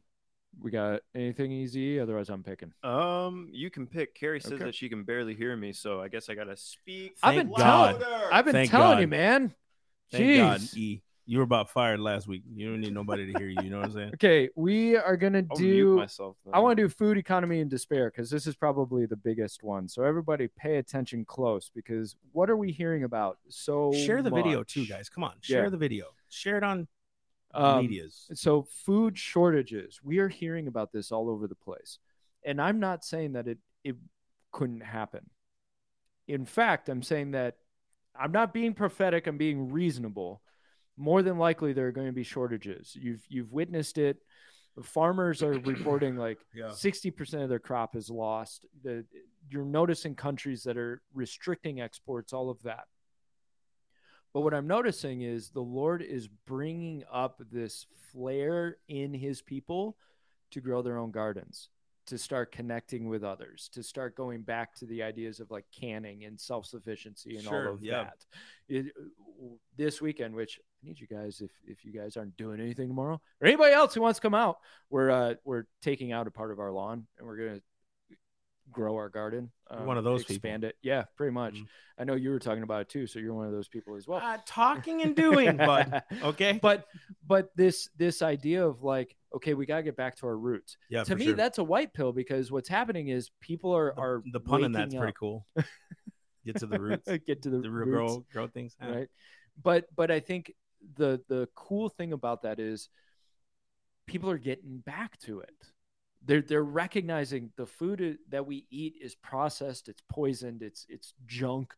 we got anything easy, otherwise I'm picking. Um, you can pick. Carrie says Okay. that she can barely hear me, so I guess I gotta speak. I've been God. telling I've been Thank telling God. you, man. thank Jeez. god e you were about fired last week you don't need nobody to hear you you know what i'm saying Okay, we are gonna I'll do myself. I want to do food economy and despair because this is probably the biggest one. So everybody pay attention close because what are we hearing about? So share the video too guys come on share Yeah. the video share it on Um, medias so food shortages, we are hearing about this all over the place. And I'm not saying that it it couldn't happen. In fact, I'm saying that I'm not being prophetic, I'm being reasonable. More than likely there are going to be shortages. You've you've witnessed it. Farmers are reporting like yeah 60% of their crop is lost. The, you're noticing countries that are restricting exports, all of that. But what I'm noticing is the Lord is bringing up this flair in his people to grow their own gardens, to start connecting with others, to start going back to the ideas of like canning and self sufficiency and Sure, all of yeah. that. It, this weekend, which I need you guys, if, if you guys aren't doing anything tomorrow or anybody else who wants to come out, we're, uh, we're taking out a part of our lawn and we're going to grow our garden. um, one of those people. expand it. Yeah, pretty much. Mhm. I know you were talking about it too. So you're one of those people as well uh, talking and doing bud okay but but this this idea of like okay we got to get back to our roots yeah to me sure. that's a white pill because what's happening is people are the, are the pun in waking that's pretty cool get to the roots get to the, the roots, grow grow things Yeah. right but but i think the the cool thing about that is people are getting back to it they're they're recognizing the food that we eat is processed it's poisoned it's it's junk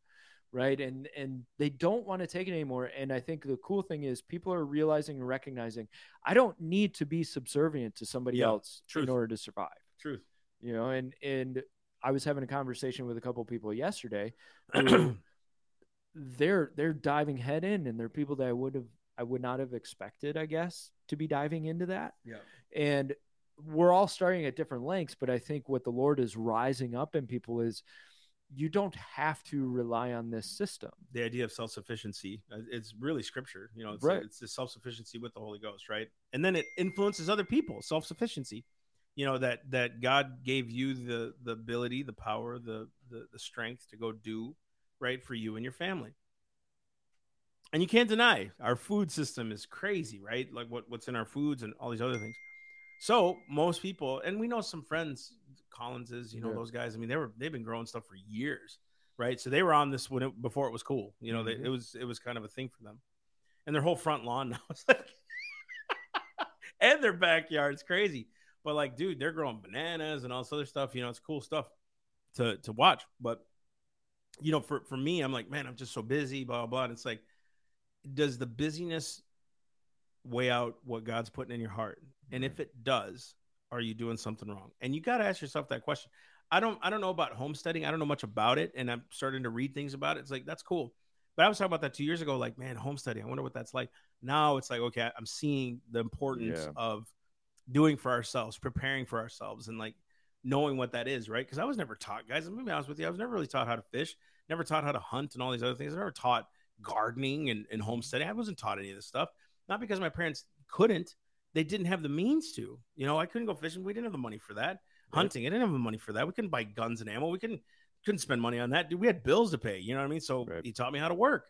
right? And and they don't want to take it anymore. And i think the cool thing is people are realizing and recognizing i don't need to be subservient to somebody Yeah, else truth. in order to survive. Truth. You know and and i was having a conversation with a couple people yesterday who they're they're diving head in and they're people that i would have i would not have expected i guess to be diving into that. Yeah. And we're all starting at different lengths but i think what the lord is rising up in people is you don't have to rely on this system. The idea of self-sufficiency uh, it's really scripture you know it's, Right. it's the self-sufficiency with the holy ghost right? And then it influences other people self-sufficiency you know that that god gave you the the ability the power the the, the strength to go do right for you and your family. And you can't deny our food system is crazy right? Like what, what's in our foods and all these other things so most people and we know some friends collinses you know Yeah. those guys i mean they were they've been growing stuff for years right? So they were on this when it, before it was cool. You know, they, Mhm. it was it was kind of a thing for them, and their whole front lawn now is like, and their backyard's crazy. But like, dude, they're growing bananas and all this other stuff. You know, it's cool stuff to to watch. But you know, for for me, I'm like, man, I'm just so busy, blah blah. blah. And it's like, does the busyness weigh out what God's putting in your heart? And if it does, are you doing something wrong? And you got to ask yourself that question. I don't I don't know about homesteading. I don't know much about it, and I'm starting to read things about it. It's like that's cool. But I was talking about that two years ago. Like, man, homesteading. I wonder what that's like. Now it's like, okay, I'm seeing the importance Yeah. of doing for ourselves, preparing for ourselves, and like knowing what that is, right? Because I was never taught, guys. I'm gonna be honest with you. I was never really taught how to fish. never taught how to hunt and all these other things. I never taught gardening and, and homesteading. I wasn't taught any of this stuff. Not because my parents couldn't, they didn't have the means to. You know, I couldn't go fishing. We didn't have the money for that. Hunting, I didn't have the money for that. We couldn't buy guns and ammo. We couldn't couldn't spend money on that. Dude, we had bills to pay. You know what I mean? So Right. he taught me how to work,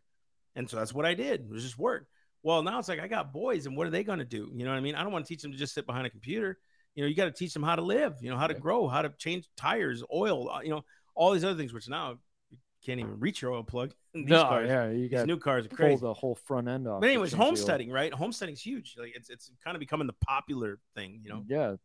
and so that's what I did. It was just work. Well, now it's like I got boys, and what are they going to do? You know what I mean? I don't want to teach them to just sit behind a computer. You know, you got to teach them how to live. You know, how to Yeah. grow, how to change tires, oil. uh, You know, all these other things, which now you can't even reach your oil plug. In These no, cars, yeah, you these got new cars are pull the whole front end off. But to anyways, change the oil. homesteading, right? Homesteading's huge. Like it's it's kind of becoming the popular thing. You know, Yeah,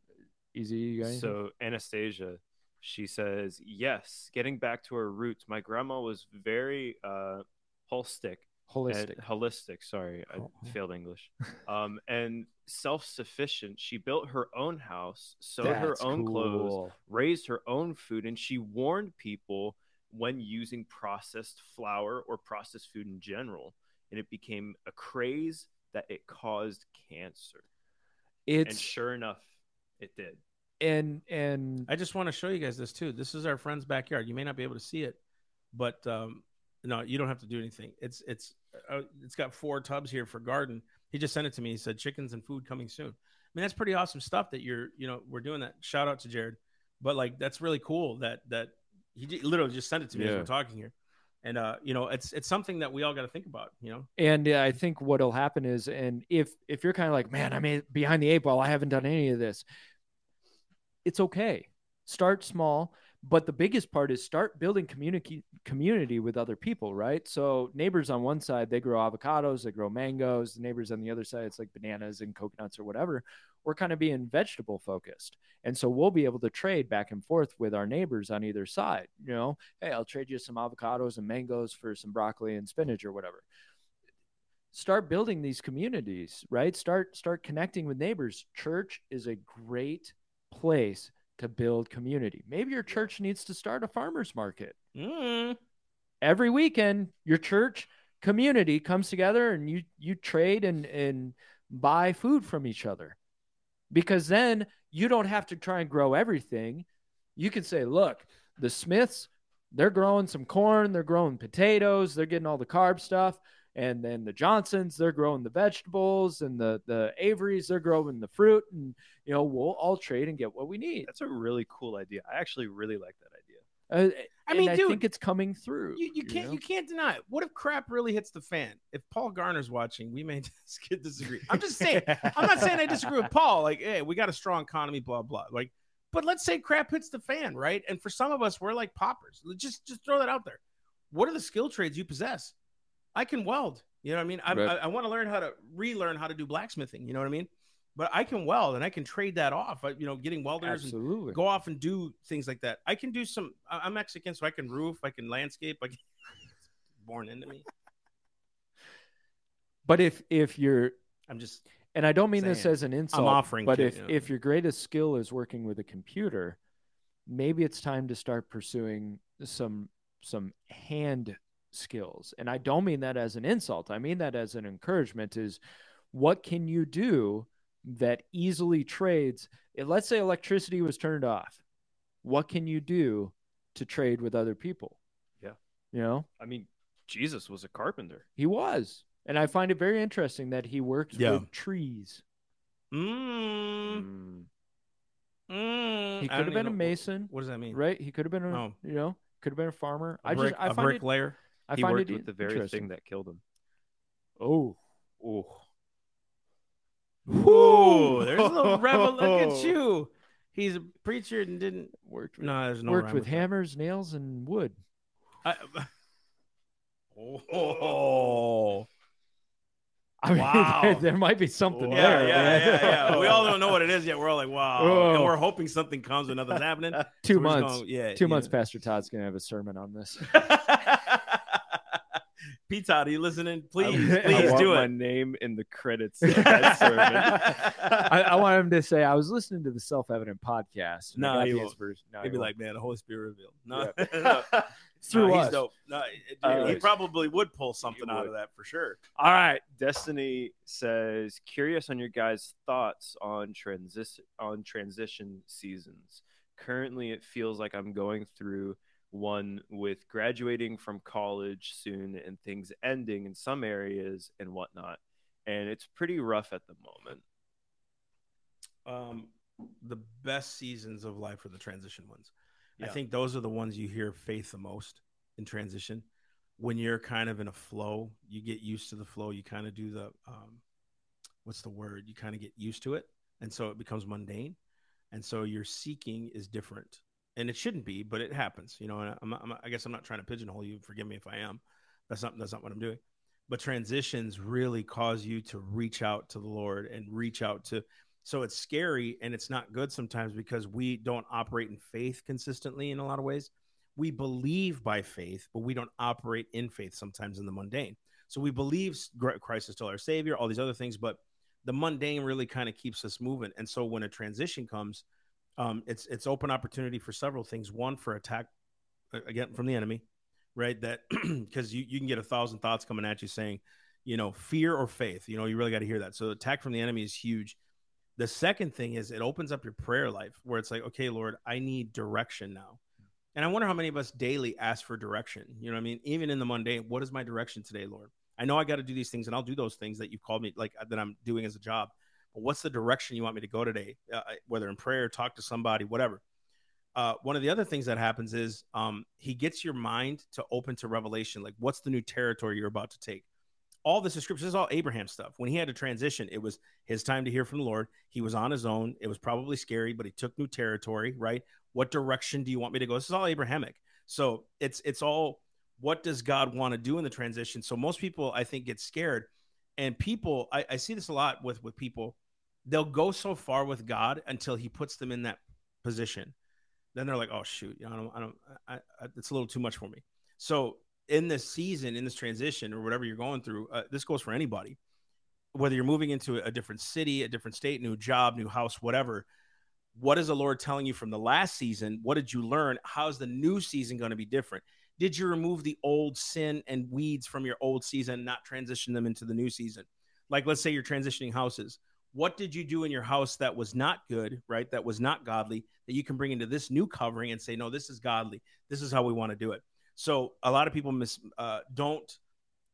easy. You got? So Anastasia, she says, yes, getting back to her roots. My grandma was very uh, holistic, holistic. and holistic. Sorry, I Oh. failed English. Um, and self-sufficient. She built her own house, sewed her That's own clothes, raised her own food, and she warned people when using processed flour or processed food in general. And it became a craze that it caused cancer. and It's sure enough, it did. and and I just want to show you guys this too. This is our friend's backyard. You may not be able to see it, but um, no, you don't have to do anything. It's it's uh, it's got four tubs here for garden. He just sent it to me. He said chickens and food coming soon. I mean, that's pretty awesome stuff that you're you know we're doing that. Shout out to Jared, but like that's really cool that that he j- literally just sent it to me as Yeah. we're talking here, and uh, you know it's it's something that we all got to think about. You know, and uh, I think what'll happen is, and if if you're kind of like, man, I'm behind the eight ball, I haven't done any of this. It's okay. Start small, but the biggest part is start building community community with other people, right? So neighbors on one side they grow avocados, they grow mangoes. The neighbors on the other side it's like bananas and coconuts or whatever. We're kind of being vegetable focused, and so we'll be able to trade back and forth with our neighbors on either side. You know, hey, I'll trade you some avocados and mangoes for some broccoli and spinach or whatever. Start building these communities right? Start start connecting with neighbors. Church is a great place to build community. Maybe your church needs to start a farmers market. Mm, every weekend your church community comes together and you you trade and and buy food from each other because then you don't have to try and grow everything you can say look the smiths they're growing some corn they're growing potatoes they're getting all the carb stuff and then the johnsons they're growing the vegetables and the the averys they're growing the fruit and you know we'll all trade and get what we need That's a really cool idea. I actually really like that. Uh, I mean, I dude, think it's coming through you, you can't know? you can't deny it. What if crap really hits the fan? If Paul Garner's watching, we may disagree. I'm just saying. I'm not saying I disagree with Paul. Like, hey, we got a strong economy, blah blah. Like, but let's say crap hits the fan, right? And for some of us, we're like poppers. Just just throw that out there. What are the skill trades you possess? I can weld. You know what I mean? I, Right. I, I want to learn how to relearn how to do blacksmithing. You know what I mean? But I can weld, and I can trade that off. I, you know, getting welders and go off and do things like that. I can do some. I'm Mexican, so I can roof. I can landscape. I can. Born into me. but if if you're I'm just and I don't mean this as an insult, I'm offering but to, if you know. if your greatest skill is working with a computer, maybe it's time to start pursuing some some hand skills. And I don't mean that as an insult. I mean that as an encouragement is what can you do that easily trades let's say electricity was turned off. What can you do to trade with other people? Yeah. You know? I mean, Jesus was a carpenter. He was. And I find it very interesting that he worked Yeah. with trees. Mm, Mm. mm, He could have been a mason, What does that mean? right? He could have been a Oh. you know, could have been a farmer. A I brick, just I a find it bricklayer. I he find worked it with the very thing that killed him. Oh, Oh, Ooh, there's a little rebel. Look at you. He's a preacher and didn't. with, No, there's no worked with that. hammers, nails, and wood. I, oh, I mean, Wow. there, there might be something yeah, there. yeah, man. yeah, yeah. We all don't know what it is yet. We're all like, wow, Oh. and we're hoping something comes, and nothing's happening. Two we're months. going- yeah, two yeah. months. Pastor Todd's gonna have a sermon on this. Pete Todd, are you listening? Please, I, please I want do my it. name in the credits of that sermon. I, I want him to say I was listening to the Self Evident podcast. No, got he the won't. inspiration- no, He'd he be won't. like, man, the Holy Spirit revealed. No, Through no, he's us. dope. No, dude, Uh, he probably would pull something out would. of that for sure. All right, Destiny says, curious on your guys' thoughts on transition on transition seasons. Currently, it feels like I'm going through one with graduating from college soon and things ending in some areas and whatnot. And it's pretty rough at the moment. Um, the best seasons of life are the transition ones. I think those are the ones you hear faith the most in transition. When you're kind of in a flow, you get used to the flow. You kind of do the, um, what's the word? You kind of get used to it. And so it becomes mundane. And so your seeking is different. And it shouldn't be, but it happens, you know. And I'm, I'm, I guess I'm not trying to pigeonhole you. Forgive me if I am. That's not that's not what I'm doing. But transitions really cause you to reach out to the Lord and reach out to. So it's scary and it's not good sometimes because we don't operate in faith consistently in a lot of ways. We believe by faith, but we don't operate in faith sometimes in the mundane. So we believe Christ is still our Savior, all these other things, but the mundane really kind of keeps us moving. And so when a transition comes, um, it's it's open opportunity for several things. One for attack again from the enemy, right? That because you, you can get a thousand thoughts coming at you saying, you know, fear or faith. You know, you really got to hear that. So attack from the enemy is huge. The second thing is it opens up your prayer life where it's like, okay, Lord, I need direction now. And I wonder how many of us daily ask for direction. You know what I mean? Even in the mundane, what is my direction today, Lord? I know I got to do these things and I'll do those things that you've called me, like that I'm doing as a job. What's the direction you want me to go today? Uh, whether in prayer, talk to somebody, whatever. Uh, one of the other things that happens is um, he gets your mind to open to revelation. Like, what's the new territory you're about to take? All this is scripture. This is all Abraham stuff. When he had to transition, it was his time to hear from the Lord. He was on his own. It was probably scary, but he took new territory, right? What direction do you want me to go? This is all Abrahamic. So it's it's all what does God want to do in the transition? So most people, I think, get scared. And people, I, I see this a lot with with people. They'll go so far with God until He puts them in that position. Then they're like, "Oh shoot, you know, I don't, I don't, I, I, it's a little too much for me." So in this season, in this transition, or whatever you're going through, uh, this goes for anybody. Whether you're moving into a different city, a different state, new job, new house, whatever. What is the Lord telling you from the last season? What did you learn? How's the new season going to be different? Did you remove the old sin and weeds from your old season, not transition them into the new season? Like, let's say you're transitioning houses. What did you do in your house that was not good, right? That was not godly, that you can bring into this new covering and say, no, this is godly. This is how we want to do it. So, a lot of people miss, uh, don't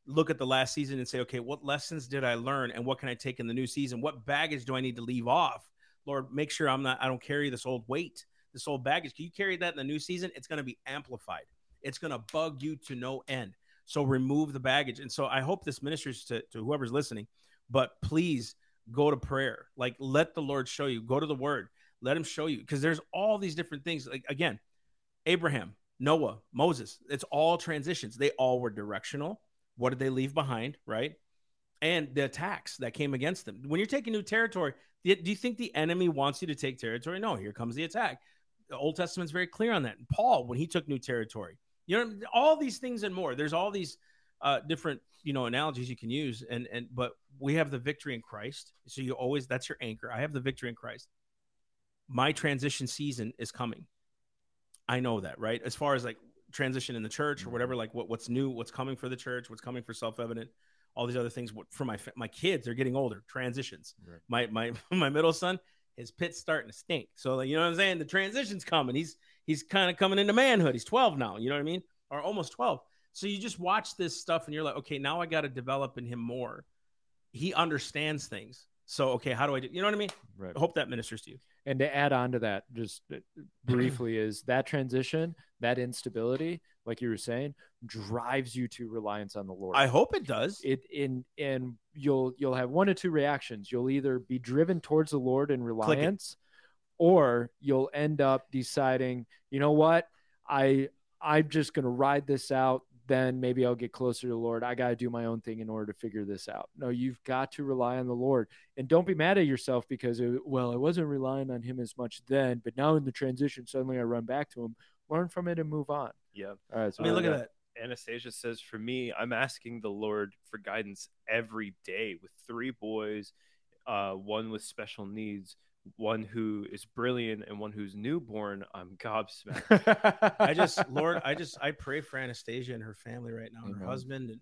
look at the last season and say, okay, what lessons did I learn and what can I take in the new season? What baggage do I need to leave off? Lord, make sure I'm not, I don't carry this old weight, this old baggage. Can you carry that in the new season? It's going to be amplified it's going to bug you to no end. So remove the baggage. And so I hope this ministers to, to whoever's listening, but please go to prayer. Like let the Lord show you. Go to the word. Let him show you. Because there's all these different things. Like again, Abraham, Noah, Moses, it's all transitions. They all were directional. What did they leave behind? Right. And the attacks that came against them. When you're taking new territory, do you think the enemy wants you to take territory? No, here comes the attack. The Old Testament's very clear on that. Paul, when he took new territory, you know, all these things and more. There's all these uh, different, you know, analogies you can use. And and but we have the victory in Christ. So you always that's your anchor. I have the victory in Christ. My transition season is coming. I know that, right? As far as like transition in the church or whatever, like what, what's new, what's coming for the church, what's coming for self-evident, all these other things. For my my kids, they're getting older. Transitions. Right. My my my middle son, his pit's starting to stink. So like, you know what I'm saying? The transition's coming. He's he's kind of coming into manhood. He's 12 now. You know what I mean? Or almost 12. So you just watch this stuff and you're like, okay, now I got to develop in him more. He understands things. So okay, how do I do? You know what I mean? Right. I hope that ministers to you. And to add on to that, just uh, briefly, is that transition, that instability, like you were saying, drives you to reliance on the Lord. I hope it does. it in and you'll you'll have one or two reactions. You'll either be driven towards the Lord in reliance, or you'll end up deciding, you know what, I I'm just gonna ride this out. Then maybe I'll get closer to the Lord. I got to do my own thing in order to figure this out. No, you've got to rely on the Lord, and don't be mad at yourself because it, well, I wasn't relying on Him as much then, but now in the transition, suddenly I run back to Him. Learn from it and move on. Yeah. All right. So I mean, look uh, at that. Anastasia says, for me, I'm asking the Lord for guidance every day with three boys, uh, one with special needs, one who is brilliant, and one who's newborn. I'm gobsmacked. I just, Lord, I just, I pray for Anastasia and her family right now, and her mm-hmm. husband and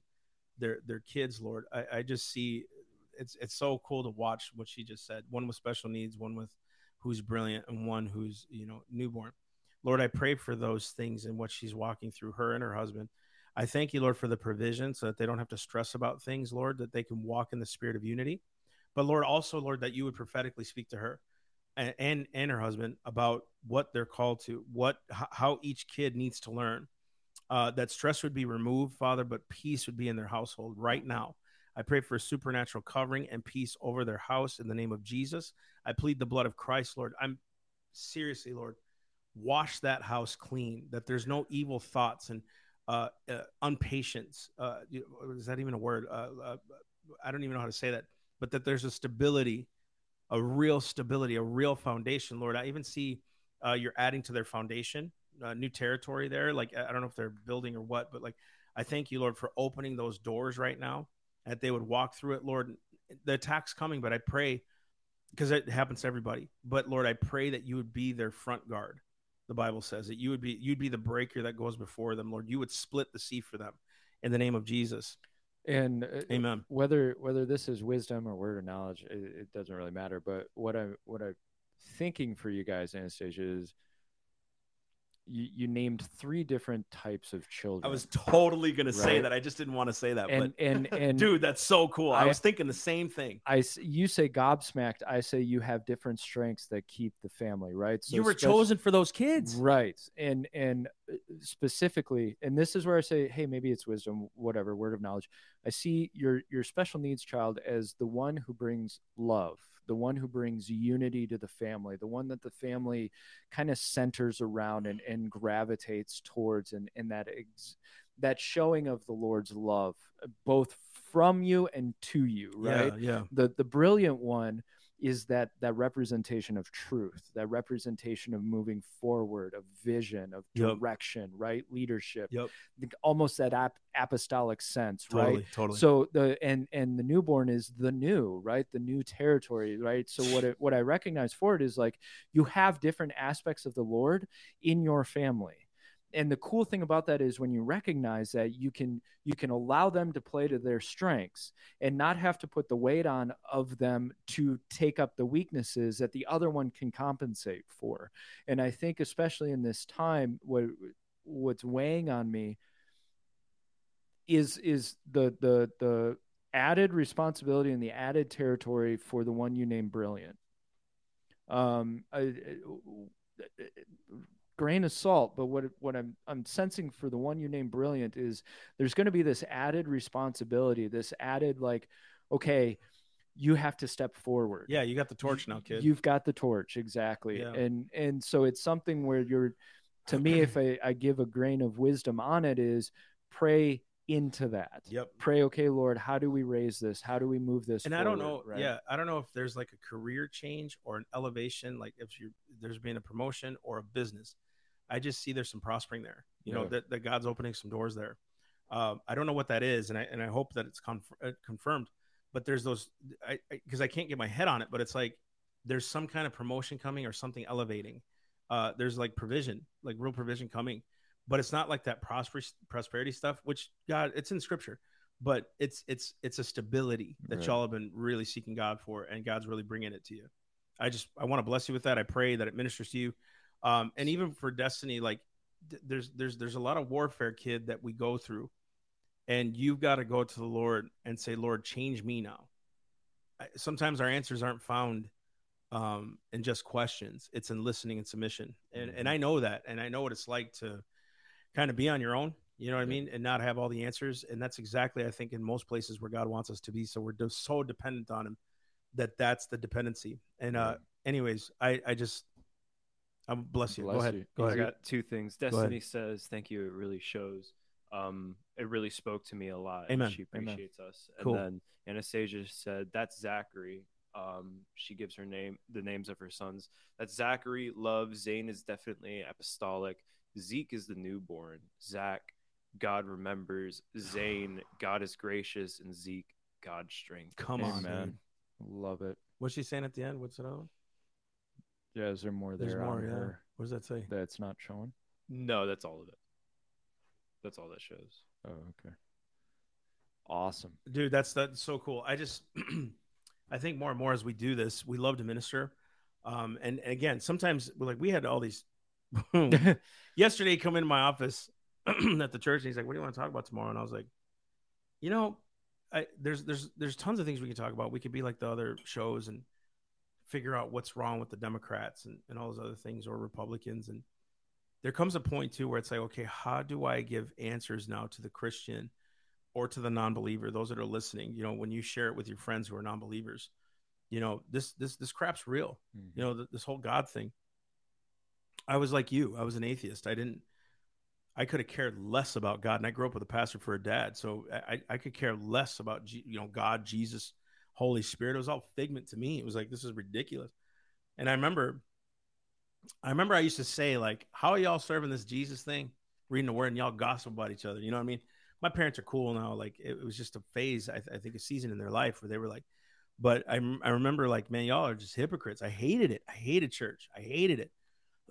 their their kids, Lord. I, I just see, it's it's so cool to watch what she just said. One with special needs, one with who's brilliant, and one who's you know newborn. Lord, I pray for those things and what she's walking through, her and her husband. I thank you, Lord, for the provision so that they don't have to stress about things, Lord, that they can walk in the spirit of unity. But Lord, also, Lord, that you would prophetically speak to her and and, and her husband about what they're called to, what how each kid needs to learn. Uh, that stress would be removed, Father, but peace would be in their household right now. I pray for a supernatural covering and peace over their house in the name of Jesus. I plead the blood of Christ, Lord. I'm seriously, Lord, wash that house clean, that there's no evil thoughts and uh, uh unpatience. Uh, is that even a word? Uh, uh, I don't even know how to say that, but that there's a stability, a real stability, a real foundation, Lord. I even see uh, you're adding to their foundation, uh, new territory there. Like, I don't know if they're building or what, but like, I thank you, Lord, for opening those doors right now that they would walk through it, Lord. The attack's coming, but I pray because it happens to everybody. But Lord, I pray that you would be their front guard. The Bible says that you would be you'd be the breaker that goes before them, Lord. You would split the sea for them in the name of Jesus. And uh, Amen. Whether whether this is wisdom or word of knowledge, it, it doesn't really matter. But what I what I'm thinking for you guys, Anastasia, is you, you named three different types of children. I was totally gonna right? say that. I just didn't want to say that. And but, and and dude, that's so cool. I, I, was thinking the same thing. I you say gobsmacked. I say you have different strengths that keep the family right. So you were chosen for those kids, right? And and uh, specifically, and this is where I say, hey, maybe it's wisdom, whatever, word of knowledge. I see your your special needs child as the one who brings love the one who brings unity to the family, the one that the family kind of centers around and, and gravitates towards, and, and that ex- that showing of the Lord's love, both from you and to you, right? Yeah, yeah. The the brilliant one is that that representation of truth that representation of moving forward of vision of direction yep. right? Leadership. Yep almost that ap- apostolic sense totally, right totally. So the and and the newborn is the new right? The new territory right? So what it, what i recognize for it is like you have different aspects of the lord in your family and the cool thing about that is when you recognize that you can you can allow them to play to their strengths and not have to put the weight on of them to take up the weaknesses that the other one can compensate for. And i think especially in this time what what's weighing on me is is the the the added responsibility and the added territory for the one you name brilliant. Um I, grain of salt but what what i'm i'm sensing for the one you named brilliant is there's going to be this added responsibility this added like okay you have to step forward yeah you got the torch now kid you've got the torch exactly yeah. and and so it's something where you're to me if I, I give a grain of wisdom on it is pray into that. Yep. Pray, okay, Lord, how do we raise this? How do we move this? And forward, I don't know, right? yeah, I don't know if there's like a career change or an elevation, like if you there's been a promotion or a business. I just see there's some prospering there. You yeah. know that, that God's opening some doors there. Um, I don't know what that is, and I and I hope that it's conf- uh, confirmed. But there's those, I because I, I, can't get my head on it, but it's like there's some kind of promotion coming or something elevating. Uh, there's like provision, like real provision coming, but it's not like that prosperous prosperity stuff. Which God, it's in Scripture, but it's it's it's a stability that right. y'all have been really seeking God for, and God's really bringing it to you. I just I want to bless you with that. I pray that it ministers to you. Um, and even for Destiny, like th- there's there's there's a lot of warfare, kid, that we go through, and you've got to go to the Lord and say, Lord, change me now. I, sometimes our answers aren't found um, in just questions; it's in listening and submission. And and I know that, and I know what it's like to kind of be on your own. You know what I mean, and not have all the answers. And that's exactly, I think, in most places where God wants us to be. So we're so dependent on Him that that's the dependency. And uh, anyways, I I just um, bless you. Bless Go ahead. You. Go I got two things. Destiny says, "Thank you." It really shows. Um, it really spoke to me a lot. Amen. She appreciates Amen. us. And cool. then Anastasia said, "That's Zachary." Um, she gives her name, the names of her sons. That's Zachary. Love. Zane is definitely apostolic. Zeke is the newborn. Zach, God remembers. Zane, God is gracious, and Zeke, God's strength. Come on, man. Love it. What's she saying at the end? What's it on? Yeah, is there more there? There's more. on Yeah. her What does that say? that's not showing? No, that's all of it. That's all that shows. Oh, okay. Awesome. dude that's that's so cool i just i think more and more as we do this we love to minister um and, and again sometimes we're like we had all these Yesterday, come into my office at the church, and he's like, "What do you want to talk about tomorrow?" And I was like, "You know, I, there's there's there's tons of things we can talk about. We could be like the other shows and figure out what's wrong with the Democrats and, and all those other things or Republicans. And there comes a point too where it's like, okay, how do I give answers now to the Christian or to the non-believer, those that are listening? You know, when you share it with your friends who are non-believers, you know, this this this crap's real. Mm-hmm. You know, this whole God thing. I was like you. I was an atheist. I didn't I could have cared less about God. And I grew up with a pastor for a dad. So I, I could care less about, you know, God, Jesus, Holy Spirit. It was all figment to me. It was like, this is ridiculous. And I remember, I remember I used to say, like, how are y'all serving this Jesus thing? Reading the word and y'all gossip about each other. You know what I mean? My parents are cool now. Like, it, it was just a phase, I, th- I, think, a season in their life where they were like, but I, I remember, like, man, y'all are just hypocrites. I hated it. I hated church. I hated it.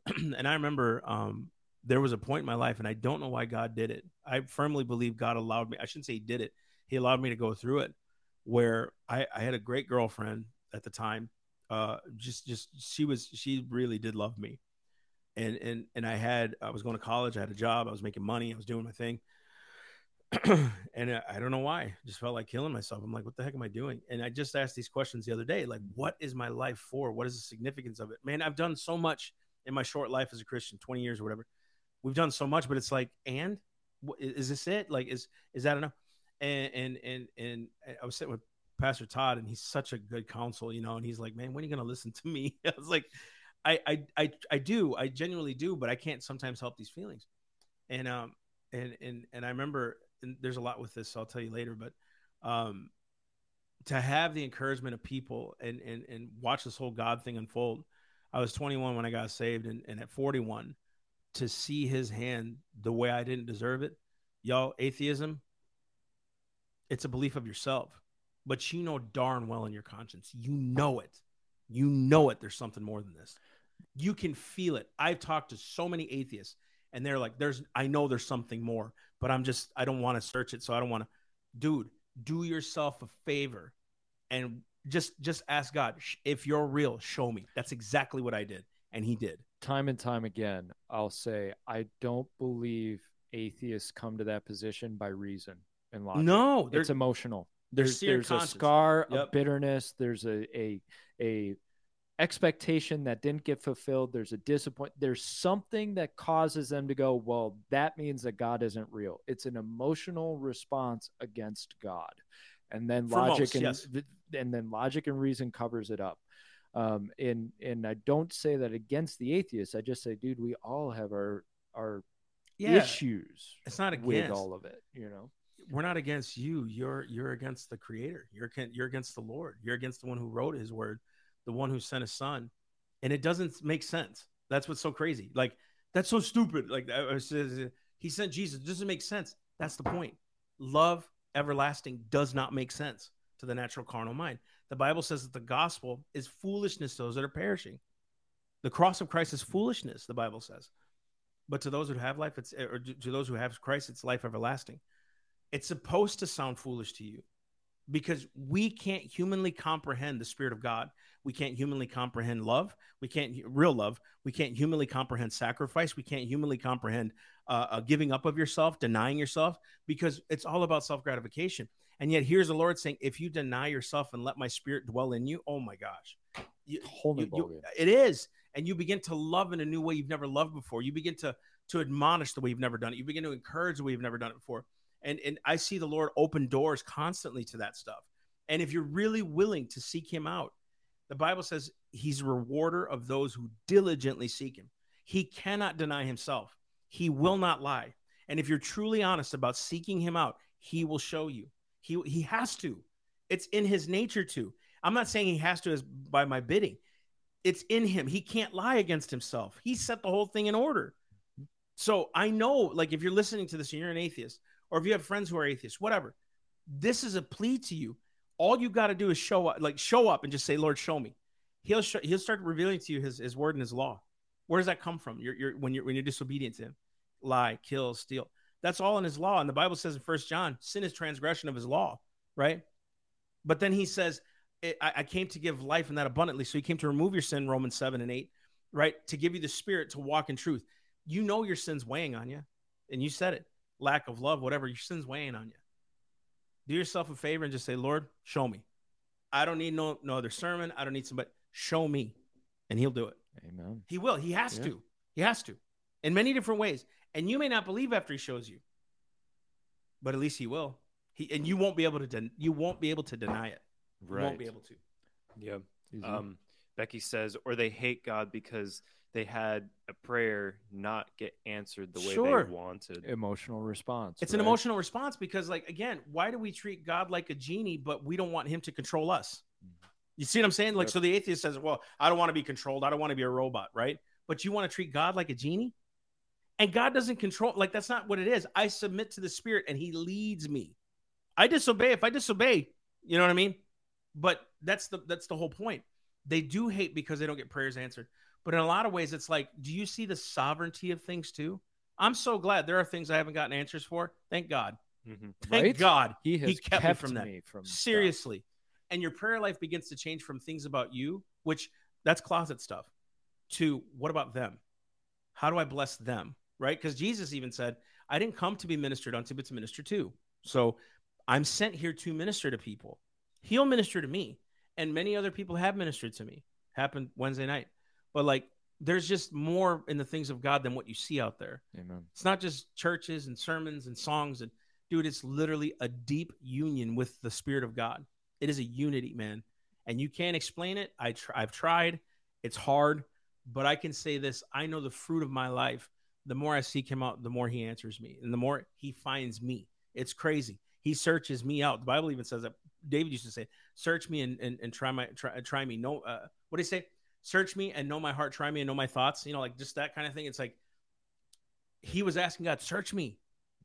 and I remember, um, there was a point in my life, and I don't know why God did it. I firmly believe God allowed me. I shouldn't say He did it. He allowed me to go through it, where I, I had a great girlfriend at the time. Uh, just, just she was, she really did love me, and and and I had, I was going to college. I had a job. I was making money. I was doing my thing. and I, I don't know why. Just felt like killing myself. I'm like, what the heck am I doing? And I just asked these questions the other day, like, what is my life for? What is the significance of it? Man, I've done so much in my short life as a Christian, 20 years or whatever we've done so much, but it's like, and is this it? Like, is is that enough? And and and and I was sitting with Pastor Todd, and he's such a good counsel, you know. And he's like, "Man, when are you going to listen to me?" I was like, I, I I I do, I genuinely do, but I can't sometimes help these feelings. And um and and and I remember, and there's a lot with this, so I'll tell you later, but um to have the encouragement of people and and and watch this whole God thing unfold. I was 21 when I got saved, and, and at 41, to see his hand the way I didn't deserve it. Y'all, atheism, it's a belief of yourself, but you know darn well in your conscience, you know it. You know it. There's something more than this. You can feel it. I've talked to so many atheists, and they're like, "There's, I know there's something more, but I'm just, I don't want to search it, so I don't want to." Dude, do yourself a favor, and just, just ask God if you're real. Show me. That's exactly what I did, and He did time and time again, I'll say I don't believe atheists come to that position by reason and logic. No, it's emotional. There's there's a scar, yep. a bitterness. There's a a a expectation that didn't get fulfilled. There's a disappointment. There's something that causes them to go, well, that means that God isn't real. It's an emotional response against God, and then For logic most, and yes. and then logic and reason covers it up. Um, and and I don't say that against the atheists. I just say, dude, we all have our our yeah. issues. It's not against with all of it, you know. We're not against you. You're you're against the Creator. You're you're against the Lord. You're against the one who wrote His Word, the one who sent His Son, and it doesn't make sense. That's what's so crazy. Like that's so stupid. Like uh, He sent Jesus. It doesn't make sense. That's the point. Love everlasting does not make sense to the natural carnal mind. The Bible says that the gospel is foolishness to those that are perishing. The cross of Christ is foolishness, the Bible says. But to those who have life, it's or to those who have Christ, it's life everlasting. It's supposed to sound foolish to you because we can't humanly comprehend the Spirit of God. We can't humanly comprehend love. We can't real love. We can't humanly comprehend sacrifice. We can't humanly comprehend uh, uh, giving up of yourself, denying yourself, because it's all about self gratification. And yet here's the Lord saying, if you deny yourself and let my spirit dwell in you, oh my gosh. You, you, you, it is. And you begin to love in a new way you've never loved before. You begin to to admonish the way you've never done it. You begin to encourage the way you've never done it before. And and I see the Lord open doors constantly to that stuff. And if you're really willing to seek him out, the Bible says he's a rewarder of those who diligently seek him. He cannot deny himself. He will not lie. And if you're truly honest about seeking him out, he will show you. He he has to. It's in his nature to. I'm not saying he has to as by my bidding. It's in him. He can't lie against himself. He set the whole thing in order. So I know, like, if you're listening to this and you're an atheist, or if you have friends who are atheists, whatever, this is a plea to you. All you got to do is show up, like show up and just say, Lord, show me. He'll show, he'll start revealing to you his, his word and his law. Where does that come from? You're, you're when you're when you're disobedient to him, lie, kill, steal. That's all in his law. And the Bible says in First John, sin is transgression of his law, right? But then he says, I, I came to give life and that abundantly. So he came to remove your sin, Romans 7 and 8. right? To give you the spirit to walk in truth. You know your sin's weighing on you, and you said it lack of love, whatever, your sin's weighing on you. Do yourself a favor and just say, Lord, show me. I don't need no, no other sermon. I don't need somebody. Show me. And he'll do it. Amen. He will. He has Yeah. to. He has to in many different ways. And you may not believe after he shows you, but at least he will. He, and you won't be able to den- you won't be able to deny it. Right. You won't be able to. Yeah. Um, Becky says, or they hate God because they had a prayer not get answered the way Sure. they wanted. Emotional response. It's an emotional response because, like, again, why do we treat God like a genie, but we don't want him to control us? Mm-hmm. You see what I'm saying? Like, Yep. so the atheist says, Well, I don't want to be controlled. I don't want to be a robot, right? But you want to treat God like a genie? And God doesn't control, like, that's not what it is. I submit to the spirit and he leads me. I disobey. If I disobey, you know what I mean? But that's the that's the whole point. They do hate because they don't get prayers answered. But in a lot of ways, it's like, do you see the sovereignty of things too? I'm so glad there are things I haven't gotten answers for. Thank God. Mhm. Thank Right? God. He has kept me from that. me from stuff. Seriously. And your prayer life begins to change from things about you, which that's closet stuff, to what about them? How do I bless them? Right? Because Jesus even said, I didn't come to be ministered unto, but to minister to. So I'm sent here to minister to people. He'll minister to me. And many other people have ministered to me. Happened Wednesday night. But like, there's just more in the things of God than what you see out there. Amen. It's not just churches and sermons and songs and dude, it's literally a deep union with the Spirit of God. It is a unity, man, and you can't explain it. I tr- I've tried. It's hard, but I can say this: I know the fruit of my life. The more I seek Him out, the more He answers me, and the more He finds me. It's crazy. He searches me out. The Bible even says that. David used to say, "Search me and and, and try my try, try me." No, uh, what do you say? Search me and know my heart. Try me and know my thoughts. You know, like just that kind of thing. It's like he was asking God, "Search me,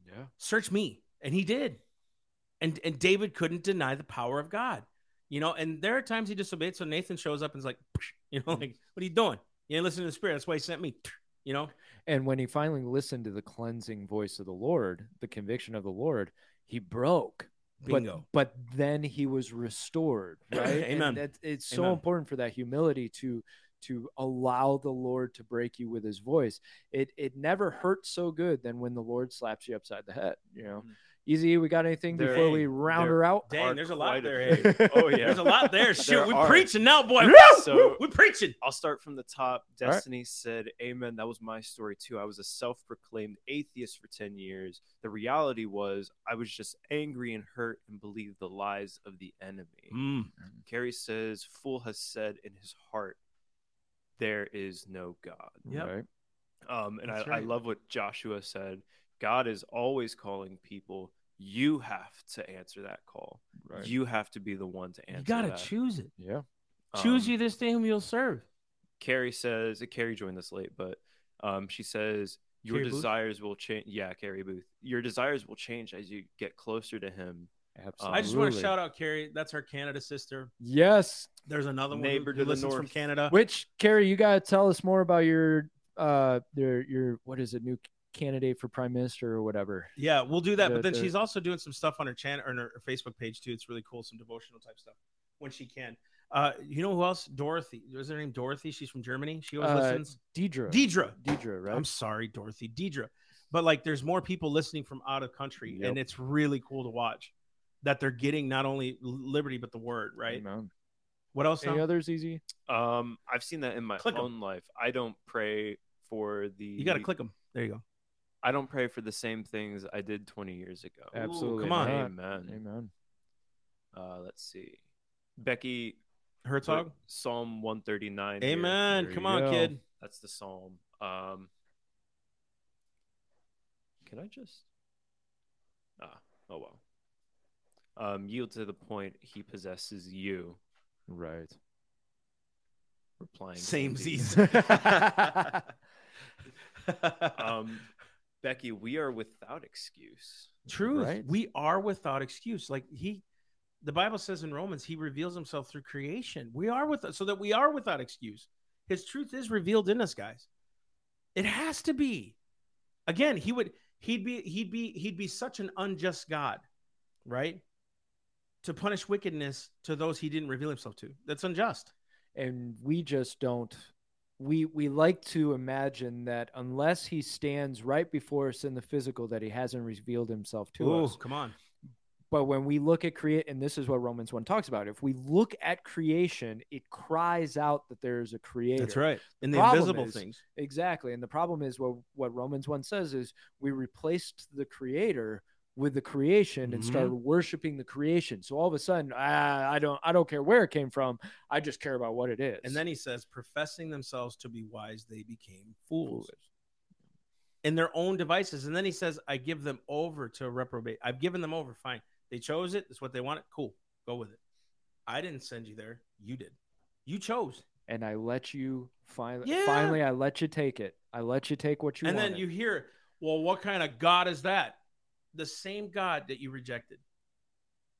Yeah. search me and he did and and david couldn't deny the power of god you know and there are times he disobeyed so nathan shows up and is like you know mm. like what are you doing you ain't listening to the spirit that's why he sent me you know And when he finally listened to the cleansing voice of the Lord, the conviction of the Lord, he broke. Bingo But but then he was restored, right? Amen. And that, it's so Amen. important for that humility to to allow the Lord to break you with his voice. It it never hurts so good than when the Lord slaps you upside the head, you know. Mhm. Easy, we got anything There- before we round there her out? dang there's a lot quite a there hey. Oh yeah. there's a lot there shoot There we're preaching now boy So- we're preaching I'll start from the top. All right. Destiny said, Amen. That was my story too. I was a self proclaimed atheist for 10 years. The reality was, I was just angry and hurt and believed the lies of the enemy. Mm. Carrie says, Fool has said in his heart, There is no God. Yep. Right. Um, and I, That's I love what Joshua said. God is always calling people. You have to answer that call. Right. You have to be the one to answer you gotta that. choose it yeah. choose Um, you this day whom you'll serve Carrie says, Carrie joined us late, but um, she says, Your Carrie Booth? desires will change. Yeah, Carrie Booth. Your desires will change as you get closer to Him. Absolutely. i just want to shout out carrie that's our canada sister Yes. there's another one who- Neighbor who to the listens from canada Which Carrie, you gotta tell us more about your uh your your what is it, new candidate for prime minister or whatever. Yeah, we'll do that. The- but then the- she's also doing some stuff on her channel or on her Facebook page too. It's really cool, some devotional type stuff when she can. Uh, you know who else? Dorothy. Was her name Dorothy? She's from Germany. She always Uh, listens. Deidre. Deidre. Deidre, right? I'm sorry, Dorothy. Deidre. But like, there's more people listening from out of country, Yep. and it's really cool to watch that they're getting not only liberty but the word. Right. Amen. What else? Any Tom? others easy? Um, I've seen that in my Click 'em. own life. I don't pray for the. You got to click them. There you go. I don't pray for the same things I did 20 years ago. Absolutely. come on. not. Amen. Amen. Uh, let's see. Becky, Herzog. put Psalm 139. Amen. There Come on, go. kid. That's the psalm. Um, can I just? Ah, oh well. Um, yield to the point he possesses you. Right. Replying. Samesies. um, Becky, we are without excuse. Truth. Right. We are without excuse. Like he, the Bible says in Romans, he reveals himself through creation. We are with so that we are without excuse. His truth is revealed in us, guys. It has to be. Again, he would he'd be he'd be he'd be such an unjust God, right? To punish wickedness to those he didn't reveal himself to. That's unjust. and we just don't we we like to imagine that unless he stands right before us in the physical, that he hasn't revealed himself to Ooh, us. come on. But when we look at create, and this is what Romans one talks about, if we look at creation, it cries out that there is a creator. That's right. And the invisible is- things. Exactly. And the problem is what what Romans 1 says is we replaced the creator with the creation and Mhm. started worshiping the creation. So all of a sudden, ah, I don't I don't care where it came from. I just care about what it is. And then he says, professing themselves to be wise, they became fools in their own devices. And then he says, I give them over to reprobate. I've given them over. Fine. They chose it. It's what they wanted. Cool. Go with it. I didn't send you there. You did. You chose. and I let you finally Yeah. finally I let you take it. I let you take what you want. and wanted. then you hear, well, what kind of God is that? The same God that you rejected.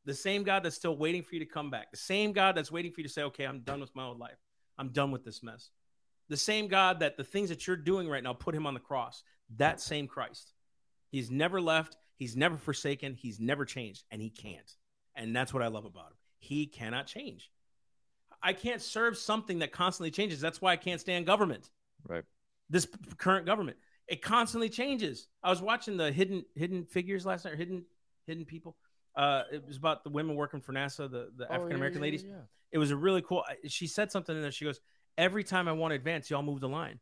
The same God that's still waiting for you to come back. The same God that's waiting for you to say, okay, I'm done with my old life. I'm done with this mess. The same God that the things that you're doing right now put him on the cross. That same Christ. He's never left. He's never forsaken. He's never changed. And he can't. And that's what I love about him. He cannot change. I can't serve something that constantly changes. That's why I can't stand government right. this current government. It constantly changes. I was watching the hidden hidden figures last night, or hidden hidden people. Uh, it was about the women working for NASA, the, the Oh, African American yeah, yeah, ladies. yeah. It was a really cool. She said something in there. She goes, "Every time I want to advance, y'all move the line,"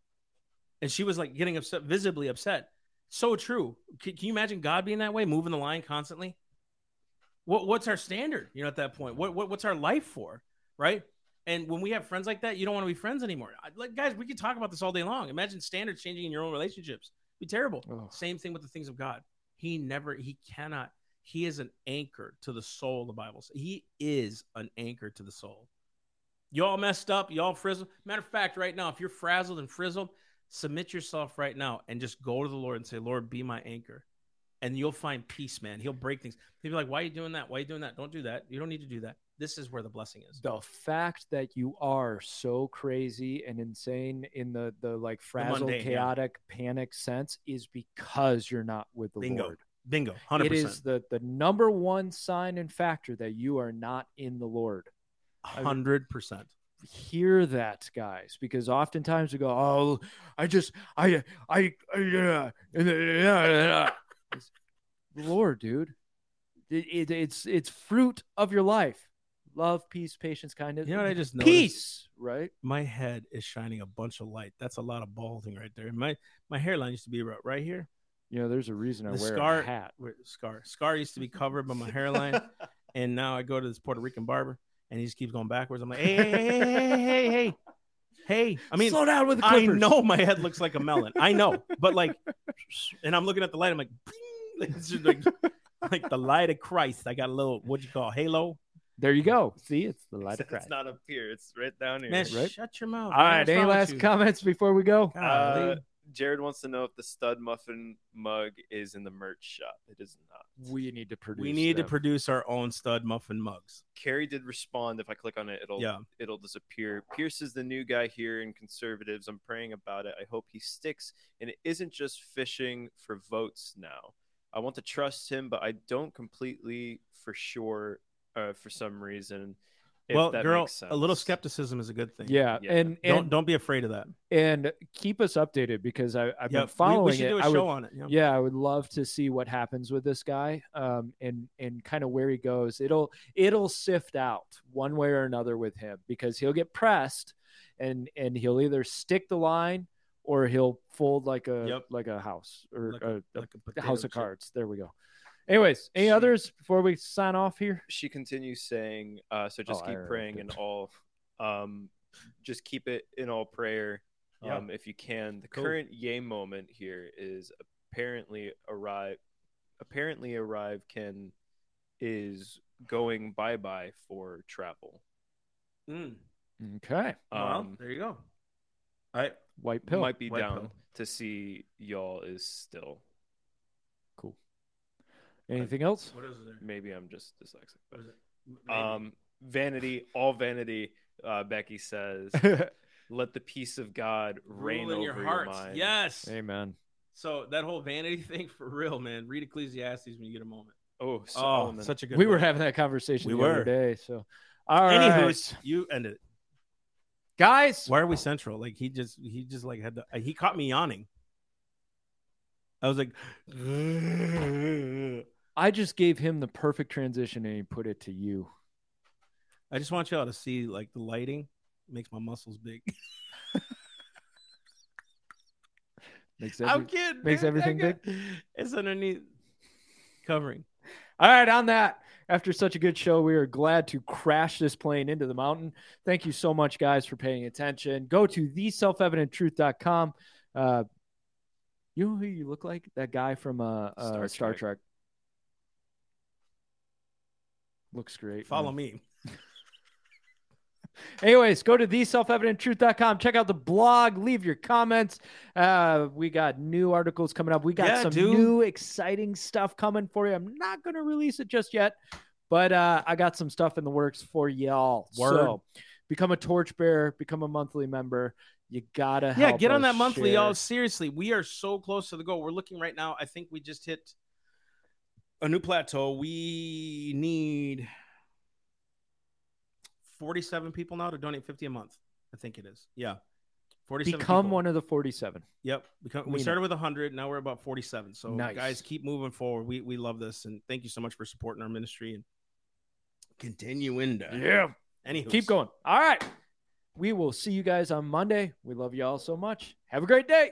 and she was like getting upset, visibly upset. So true. Can, can you imagine God being that way, moving the line constantly? What what's our standard? You know, at that point, what, what what's our life for, right? And when we have friends like that, you don't want to be friends anymore. I- Like guys, we could talk about this all day long. Imagine standards changing in your own relationships. It'd be terrible. Ugh. Same thing with the things of God. He never, he cannot. He is an anchor to the soul. The Bible says he is an anchor to the soul. Y'all messed up. Y'all frizzled. Matter of fact, right now, if you're frazzled and frizzled, submit yourself right now and just go to the Lord and say, Lord, be my anchor. And you'll find peace, man. He'll break things. He'll be like, Why are you doing that? Why are you doing that? Don't do that. You don't need to do that. This is where the blessing is. The fact that you are so crazy and insane in the the like frazzled, mundane, yeah. chaotic, panic sense is because you're not with the Bingo. Lord. Bingo. 100%. It is the the number one sign and factor that you are not in the Lord. 100%. hear that guys because oftentimes we go oh i just i i, I yeah, yeah, lord dude it, it, it's it's fruit of your life love, peace, patience, kindness. You know what I just noticed? Peace, right? My head is shining a bunch of light. That's a lot of balding right there. My my hairline used to be right here. You know, there's a reason I the wear scar, a hat. Scar scar used to be covered by my hairline, and now I go to this Puerto Rican barber, and he just keeps going backwards. I'm like, hey, hey, hey, hey, hey, hey, hey. I mean, slow down with the clippers. I know my head looks like a melon. I know, but like, and I'm looking at the light. I'm like, like, like the light of Christ. I got a little what you call halo there you go see it's the light of crap. It's not up here. It's right down here. Man, right? shut your mouth. all man. right any last comments before we go Uh, Jared wants to know if the stud muffin mug is in the merch shop. It is not. we need to produce we need to produce our own stud muffin mugs. Carrie did respond. If I click on it, it'll Yeah. it'll disappear. Pierce is the new guy here in conservatives. I'm praying about it. I hope he sticks and it isn't just fishing for votes now. I want to trust him, but I don't completely for sure uh, for some reason. If well, that girl, makes sense. a little skepticism is a good thing. yeah, Yeah. and Don't don't be afraid of that. and keep us updated because I, I've Yeah, been following we, we should it. do a I would- show on it. Yeah. yeah, I would love to see what happens with this guy, um, and and kind of where he goes. It'll it'll sift out one way or another with him because he'll get pressed, and and he'll either stick the line or he'll fold like a Yep. like a house or Like a, a- a like a potato house of cards. There we go. Anyways, any She- others before we sign off here? she continues saying, uh, so just Oh, keep praying in all, um, just keep it in all prayer, Yeah. um, if you can. The Cool. current yay moment here is apparently arrive, apparently ArriveCAN is going bye bye for travel. Mm. Okay, Well, Um, there you go. All right. white pill. might be White down pill. to see y'all is still. Cool. Anything else? What is it there? Maybe I'm just dyslexic, What but is it? Um, vanity, all vanity. Uh, Becky says, "Let the peace of God reign Rule in over your your, hearts. mind." Yes. Amen. So that whole vanity thing for real, man. Read Ecclesiastes when you get a moment. Oh, Oh, such a good. We were having that conversation We the other day. So, all right. Anywho's, you ended it. Guys, Why are we central? Like he just he just like had to he caught me yawning. I was like I just gave him the perfect transition and he put it to you. I just want y'all to see like the lighting makes my muscles big. Makes I'm kidding. makes dude. everything big. It's underneath covering. All right, on that, after such a good show, we are glad to crash this plane into the mountain. Thank you so much, guys, for paying attention. Go to theselfevidenttruth.com. Uh, you know who you look like? That guy from uh, uh, Star, Star Trek. Trek. Looks great. Follow man. me. Anyways, go to theselfevidenttruth.com. Check out the blog. Leave your comments. Uh, we got new articles coming up. We got Yeah, some dude. new exciting stuff coming for you. I'm not going to release it just yet, but uh, I got some stuff in the works for y'all. Word. So become a torchbearer, become a monthly member. You gotta Yeah, get on that monthly, share. y'all. Seriously, we are so close to the goal. We're looking right now. I think we just hit a new plateau. We need 47 people now to donate 50 a month. I think it is. Yeah. 47 Become people. one of the 47. Yep. Become, We started with 100. Now we're about 47. So, Nice. guys, keep moving forward. We, we love this. And thank you so much for supporting our ministry and continuing to. Yeah. Anywho, Keep going. All right. We will see you guys on Monday. We love you all so much. Have a great day.